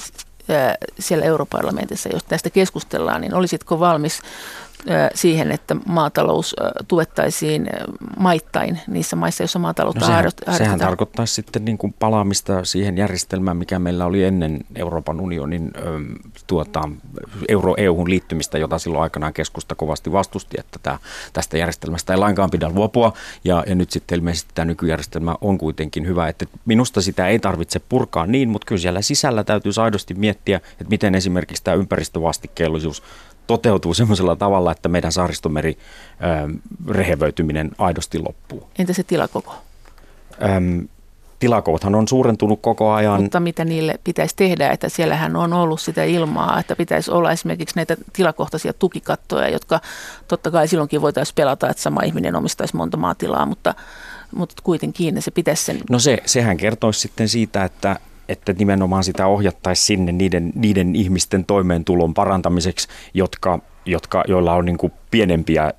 siellä europarlamentissa, jos tästä keskustellaan, niin olisitko valmis siihen, että maatalous tuettaisiin maittain niissä maissa, joissa maataloutta no sehän, harjoitetaan? Sehän tarkoittaisi sitten niin kuin palaamista siihen järjestelmään, mikä meillä oli ennen Euroopan unionin tuota, euro EU-hun liittymistä, jota silloin aikanaan keskusta kovasti vastusti, että tämä, tästä järjestelmästä ei lainkaan pidä luopua. Ja, ja nyt sitten ilmeisesti tämä nykyjärjestelmä on kuitenkin hyvä, että minusta sitä ei tarvitse purkaa niin, mutta kyllä siellä sisällä täytyy aidosti miettiä, että miten esimerkiksi tämä ympäristövastikkeellisuus toteutuu semmoisella tavalla, että meidän saaristomeri ö, rehevöityminen aidosti loppuu. Entä se tilakoko? Öm, tilakoothan on suurentunut koko ajan. Mutta mitä niille pitäisi tehdä, että siellähän on ollut sitä ilmaa, että pitäisi olla esimerkiksi näitä tilakohtaisia tukikattoja, jotka totta kai silloinkin voitaisiin pelata, että sama ihminen omistaisi monta maatilaa, mutta, mutta kuitenkin se pitäisi sen... No se, sehän kertoisi sitten siitä, että että nimenomaan sitä ohjattaisiin sinne niiden, niiden ihmisten toimeentulon parantamiseksi, jotka, jotka, joilla on niin kuin pienempiä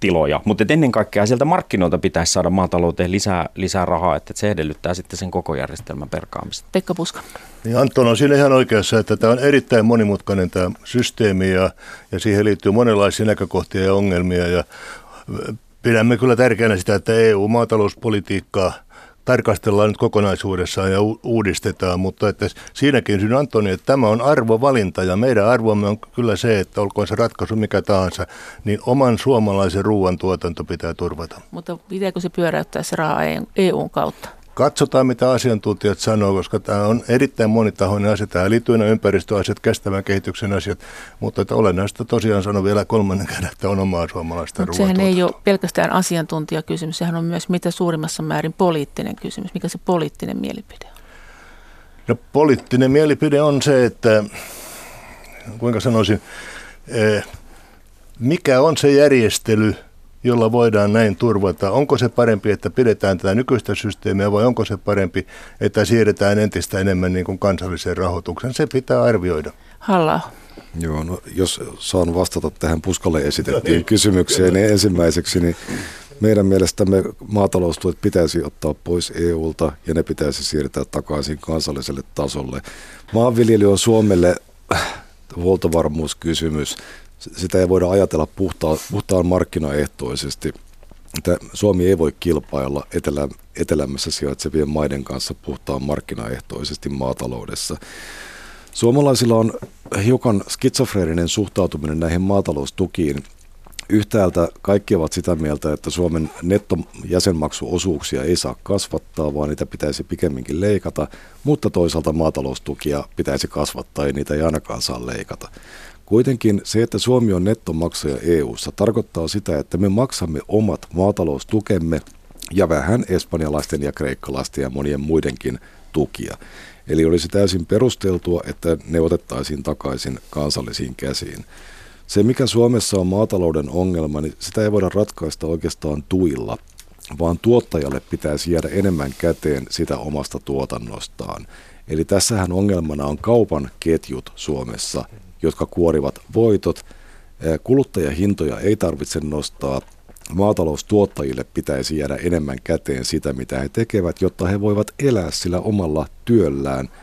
tiloja. Mutta ennen kaikkea sieltä markkinoilta pitäisi saada maatalouteen lisää, lisää rahaa, että se edellyttää sitten sen koko järjestelmän perkaamista. Pekka Puska. Niin Anton on siinä ihan oikeassa, että tämä on erittäin monimutkainen tämä systeemi ja, ja siihen liittyy monenlaisia näkökohtia ja ongelmia ja pidämme kyllä tärkeänä sitä, että EU-maatalouspolitiikkaa – tarkastellaan nyt kokonaisuudessaan ja uudistetaan, mutta että siinäkin syyn Antoni, että tämä on arvovalinta ja meidän arvomme on kyllä se, että olkoon se ratkaisu mikä tahansa, niin oman suomalaisen ruoantuotanto pitää turvata. Mutta pitääkö se pyöräyttää se raha EUn kautta? Katsotaan, mitä asiantuntijat sanoo, koska tämä on erittäin monitahoinen asia. Tämä liittyy nämä ympäristöasiat, kestävän kehityksen asiat, mutta että olennaista tosiaan sanon vielä kolmannen kerran, että on omaa suomalaista Mutta sehän ei ole pelkästään asiantuntijakysymys, sehän on myös mitä suurimmassa määrin poliittinen kysymys. Mikä se poliittinen mielipide on? No poliittinen mielipide on se, että kuinka sanoisin, eh, mikä on se järjestely, jolla voidaan näin turvata. Onko se parempi, että pidetään tätä nykyistä systeemiä vai onko se parempi, että siirretään entistä enemmän niin kuin kansalliseen rahoitukseen? Se pitää arvioida. Halla. Joo, no jos saan vastata tähän Puskalle esitettiin no, kysymykseen, niin ensimmäiseksi niin meidän mielestämme maataloustuet pitäisi ottaa pois EUlta ja ne pitäisi siirtää takaisin kansalliselle tasolle. Maanviljely on Suomelle huoltovarmuuskysymys sitä ei voida ajatella puhtaan, puhtaan markkinaehtoisesti. Että Suomi ei voi kilpailla etelä, etelämässä sijaitsevien maiden kanssa puhtaan markkinaehtoisesti maataloudessa. Suomalaisilla on hiukan skitsofreeninen suhtautuminen näihin maataloustukiin. Yhtäältä kaikki ovat sitä mieltä, että Suomen nettojäsenmaksuosuuksia ei saa kasvattaa, vaan niitä pitäisi pikemminkin leikata, mutta toisaalta maataloustukia pitäisi kasvattaa ja niitä ei ainakaan saa leikata. Kuitenkin se, että Suomi on nettomaksaja EU:ssa, tarkoittaa sitä, että me maksamme omat maataloustukemme ja vähän espanjalaisten ja kreikkalaisten ja monien muidenkin tukia. Eli olisi täysin perusteltua, että ne otettaisiin takaisin kansallisiin käsiin. Se, mikä Suomessa on maatalouden ongelma, niin sitä ei voida ratkaista oikeastaan tuilla, vaan tuottajalle pitäisi jäädä enemmän käteen sitä omasta tuotannostaan. Eli tässähän ongelmana on kaupan ketjut Suomessa, jotka kuorivat voitot. Kuluttajahintoja ei tarvitse nostaa. Maataloustuottajille pitäisi jäädä enemmän käteen sitä, mitä he tekevät, jotta he voivat elää sillä omalla työllään –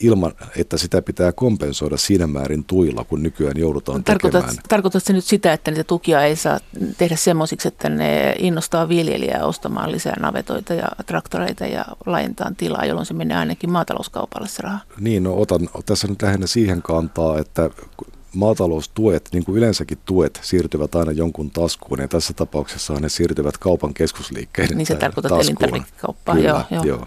ilman, että sitä pitää kompensoida siinä määrin tuilla, kun nykyään joudutaan Tarkoitat, tekemään. Tarkoitatko nyt sitä, että niitä tukia ei saa tehdä semmoisiksi, että ne innostaa viljelijää ostamaan lisää navetoita ja traktoreita ja laajentaa tilaa, jolloin se menee ainakin maatalouskaupalle se raha? Niin, no otan tässä nyt lähinnä siihen kantaa, että maataloustuet, niin kuin yleensäkin tuet, siirtyvät aina jonkun taskuun ja tässä tapauksessa ne siirtyvät kaupan keskusliikkeiden Niin se tarkoittaa elintarvikekauppaa, joo, joo. joo.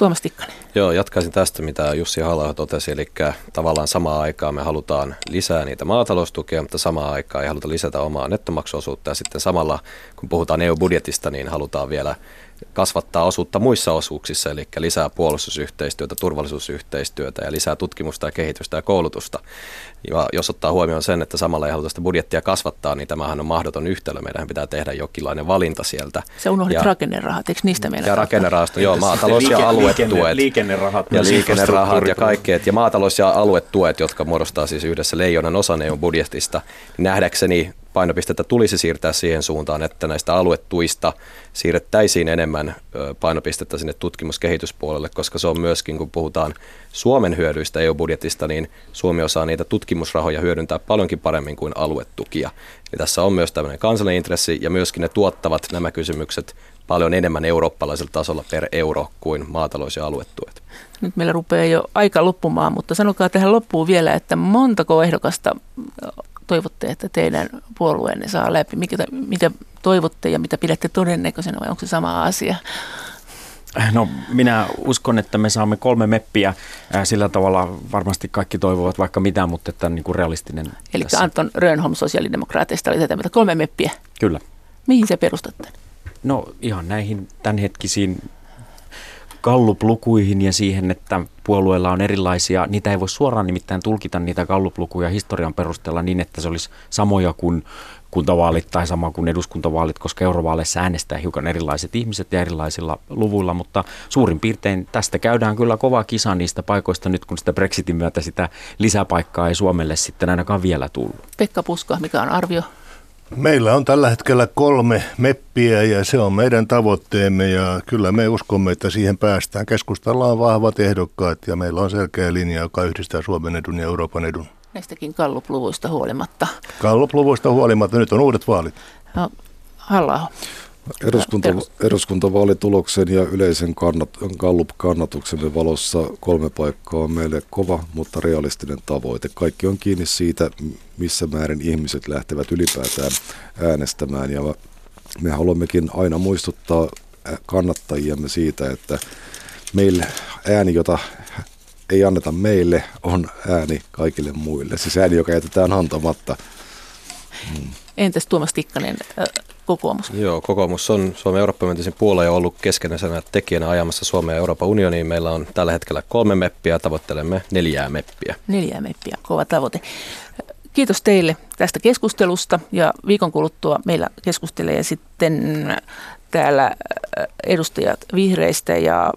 Tuomas Tikkanen. Joo, jatkaisin tästä, mitä Jussi halla totesi, eli tavallaan samaan aikaan me halutaan lisää niitä maataloustukia, mutta samaan aikaan ei haluta lisätä omaa nettomaksuosuutta, ja sitten samalla, kun puhutaan EU-budjetista, niin halutaan vielä kasvattaa osuutta muissa osuuksissa, eli lisää puolustusyhteistyötä, turvallisuusyhteistyötä ja lisää tutkimusta ja kehitystä ja koulutusta. Ja jos ottaa huomioon sen, että samalla ei haluta sitä budjettia kasvattaa, niin tämähän on mahdoton yhtälö. Meidän pitää tehdä jokinlainen valinta sieltä. Se unohdit ja, rakennerahat, eikö niistä meillä? Ja rakennerahasto, joo, maatalous- ja aluetuet. Liikennerahat. Ja liikennerahat ja kaikkeet. Ja maatalous- ja aluetuet, jotka muodostaa siis yhdessä leijonan osan EU budjetista. Niin nähdäkseni painopistettä tulisi siirtää siihen suuntaan, että näistä aluetuista siirrettäisiin enemmän painopistettä sinne tutkimuskehityspuolelle, koska se on myöskin, kun puhutaan Suomen hyödyistä EU-budjetista, niin Suomi osaa niitä tutkimusrahoja hyödyntää paljonkin paremmin kuin aluetukia. Eli tässä on myös tämmöinen kansallinen intressi ja myöskin ne tuottavat nämä kysymykset paljon enemmän eurooppalaisella tasolla per euro kuin maatalous- ja aluetuet. Nyt meillä rupeaa jo aika loppumaan, mutta sanokaa tähän loppuun vielä, että montako ehdokasta toivotte, että teidän puolueenne saa läpi? Mikä, mitä toivotte ja mitä pidätte todennäköisenä vai onko se sama asia? No minä uskon, että me saamme kolme meppiä. Sillä tavalla varmasti kaikki toivovat vaikka mitään, mutta että niin kuin realistinen. Eli tässä. Anton Rönholm sosiaalidemokraateista oli tätä mitä kolme meppiä. Kyllä. Mihin se perustatte? No ihan näihin tämänhetkisiin Gallup-lukuihin ja siihen, että puolueilla on erilaisia, niitä ei voi suoraan nimittäin tulkita niitä Gallup-lukuja historian perusteella niin, että se olisi samoja kuin kuntavaalit tai sama kuin eduskuntavaalit, koska eurovaaleissa äänestää hiukan erilaiset ihmiset ja erilaisilla luvuilla, mutta suurin piirtein tästä käydään kyllä kova kisa niistä paikoista nyt, kun sitä Brexitin myötä sitä lisäpaikkaa ei Suomelle sitten ainakaan vielä tullut. Pekka Puska, mikä on arvio? Meillä on tällä hetkellä kolme meppiä ja se on meidän tavoitteemme ja kyllä me uskomme, että siihen päästään. Keskustalla on vahvat ehdokkaat ja meillä on selkeä linja, joka yhdistää Suomen edun ja Euroopan edun. Näistäkin Gallup-luvuista huolimatta. Gallup-luvuista huolimatta, nyt on uudet vaalit. No, halla Eduskunta, eduskuntavaalituloksen ja yleisen kannat, Gallup-kannatuksemme valossa kolme paikkaa on meille kova, mutta realistinen tavoite. Kaikki on kiinni siitä, missä määrin ihmiset lähtevät ylipäätään äänestämään. Ja me haluammekin aina muistuttaa kannattajiamme siitä, että meille ääni, jota ei anneta meille, on ääni kaikille muille. Siis ääni, joka jätetään antamatta. Hmm. Entäs Tuomas Tikkanen, kokoomus? Joo, kokoomus on Suomen Euroopan puolue ja ollut keskenäisenä tekijänä ajamassa Suomea Euroopan unioniin. Meillä on tällä hetkellä kolme meppiä, tavoittelemme neljää meppiä. Neljää meppiä, kova tavoite. Kiitos teille tästä keskustelusta ja viikon kuluttua meillä keskustelee sitten täällä edustajat vihreistä ja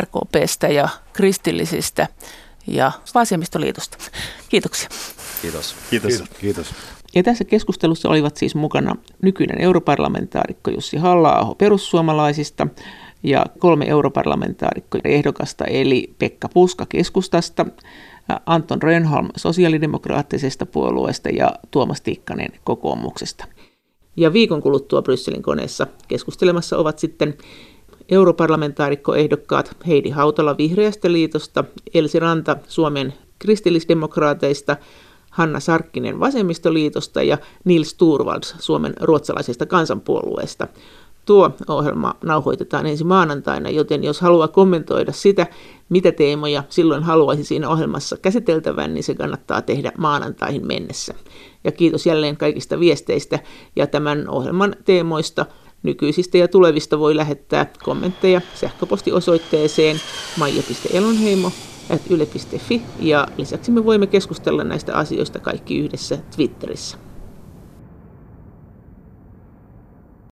RKPstä ja kristillisistä ja vasemmistoliitosta. Kiitoksia. Kiitos. Kiitos. Kiitos. Kiitos. Ja tässä keskustelussa olivat siis mukana nykyinen europarlamentaarikko Jussi halla perussuomalaisista ja kolme europarlamentaarikko ehdokasta eli Pekka Puska keskustasta, Anton Rönholm sosiaalidemokraattisesta puolueesta ja Tuomas Tikkanen kokoomuksesta. Ja viikon kuluttua Brysselin koneessa keskustelemassa ovat sitten europarlamentaarikkoehdokkaat Heidi Hautala Vihreästä liitosta, Elsi Ranta Suomen kristillisdemokraateista, Hanna Sarkkinen Vasemmistoliitosta ja Nils Turvalds Suomen ruotsalaisesta kansanpuolueesta. tuo ohjelma nauhoitetaan ensi maanantaina, joten jos haluaa kommentoida sitä, mitä teemoja silloin haluaisi siinä ohjelmassa käsiteltävän, niin se kannattaa tehdä maanantaihin mennessä. Ja kiitos jälleen kaikista viesteistä ja tämän ohjelman teemoista Nykyisistä ja tulevista voi lähettää kommentteja sähköpostiosoitteeseen maija.elonheimo yle.fi ja lisäksi me voimme keskustella näistä asioista kaikki yhdessä Twitterissä.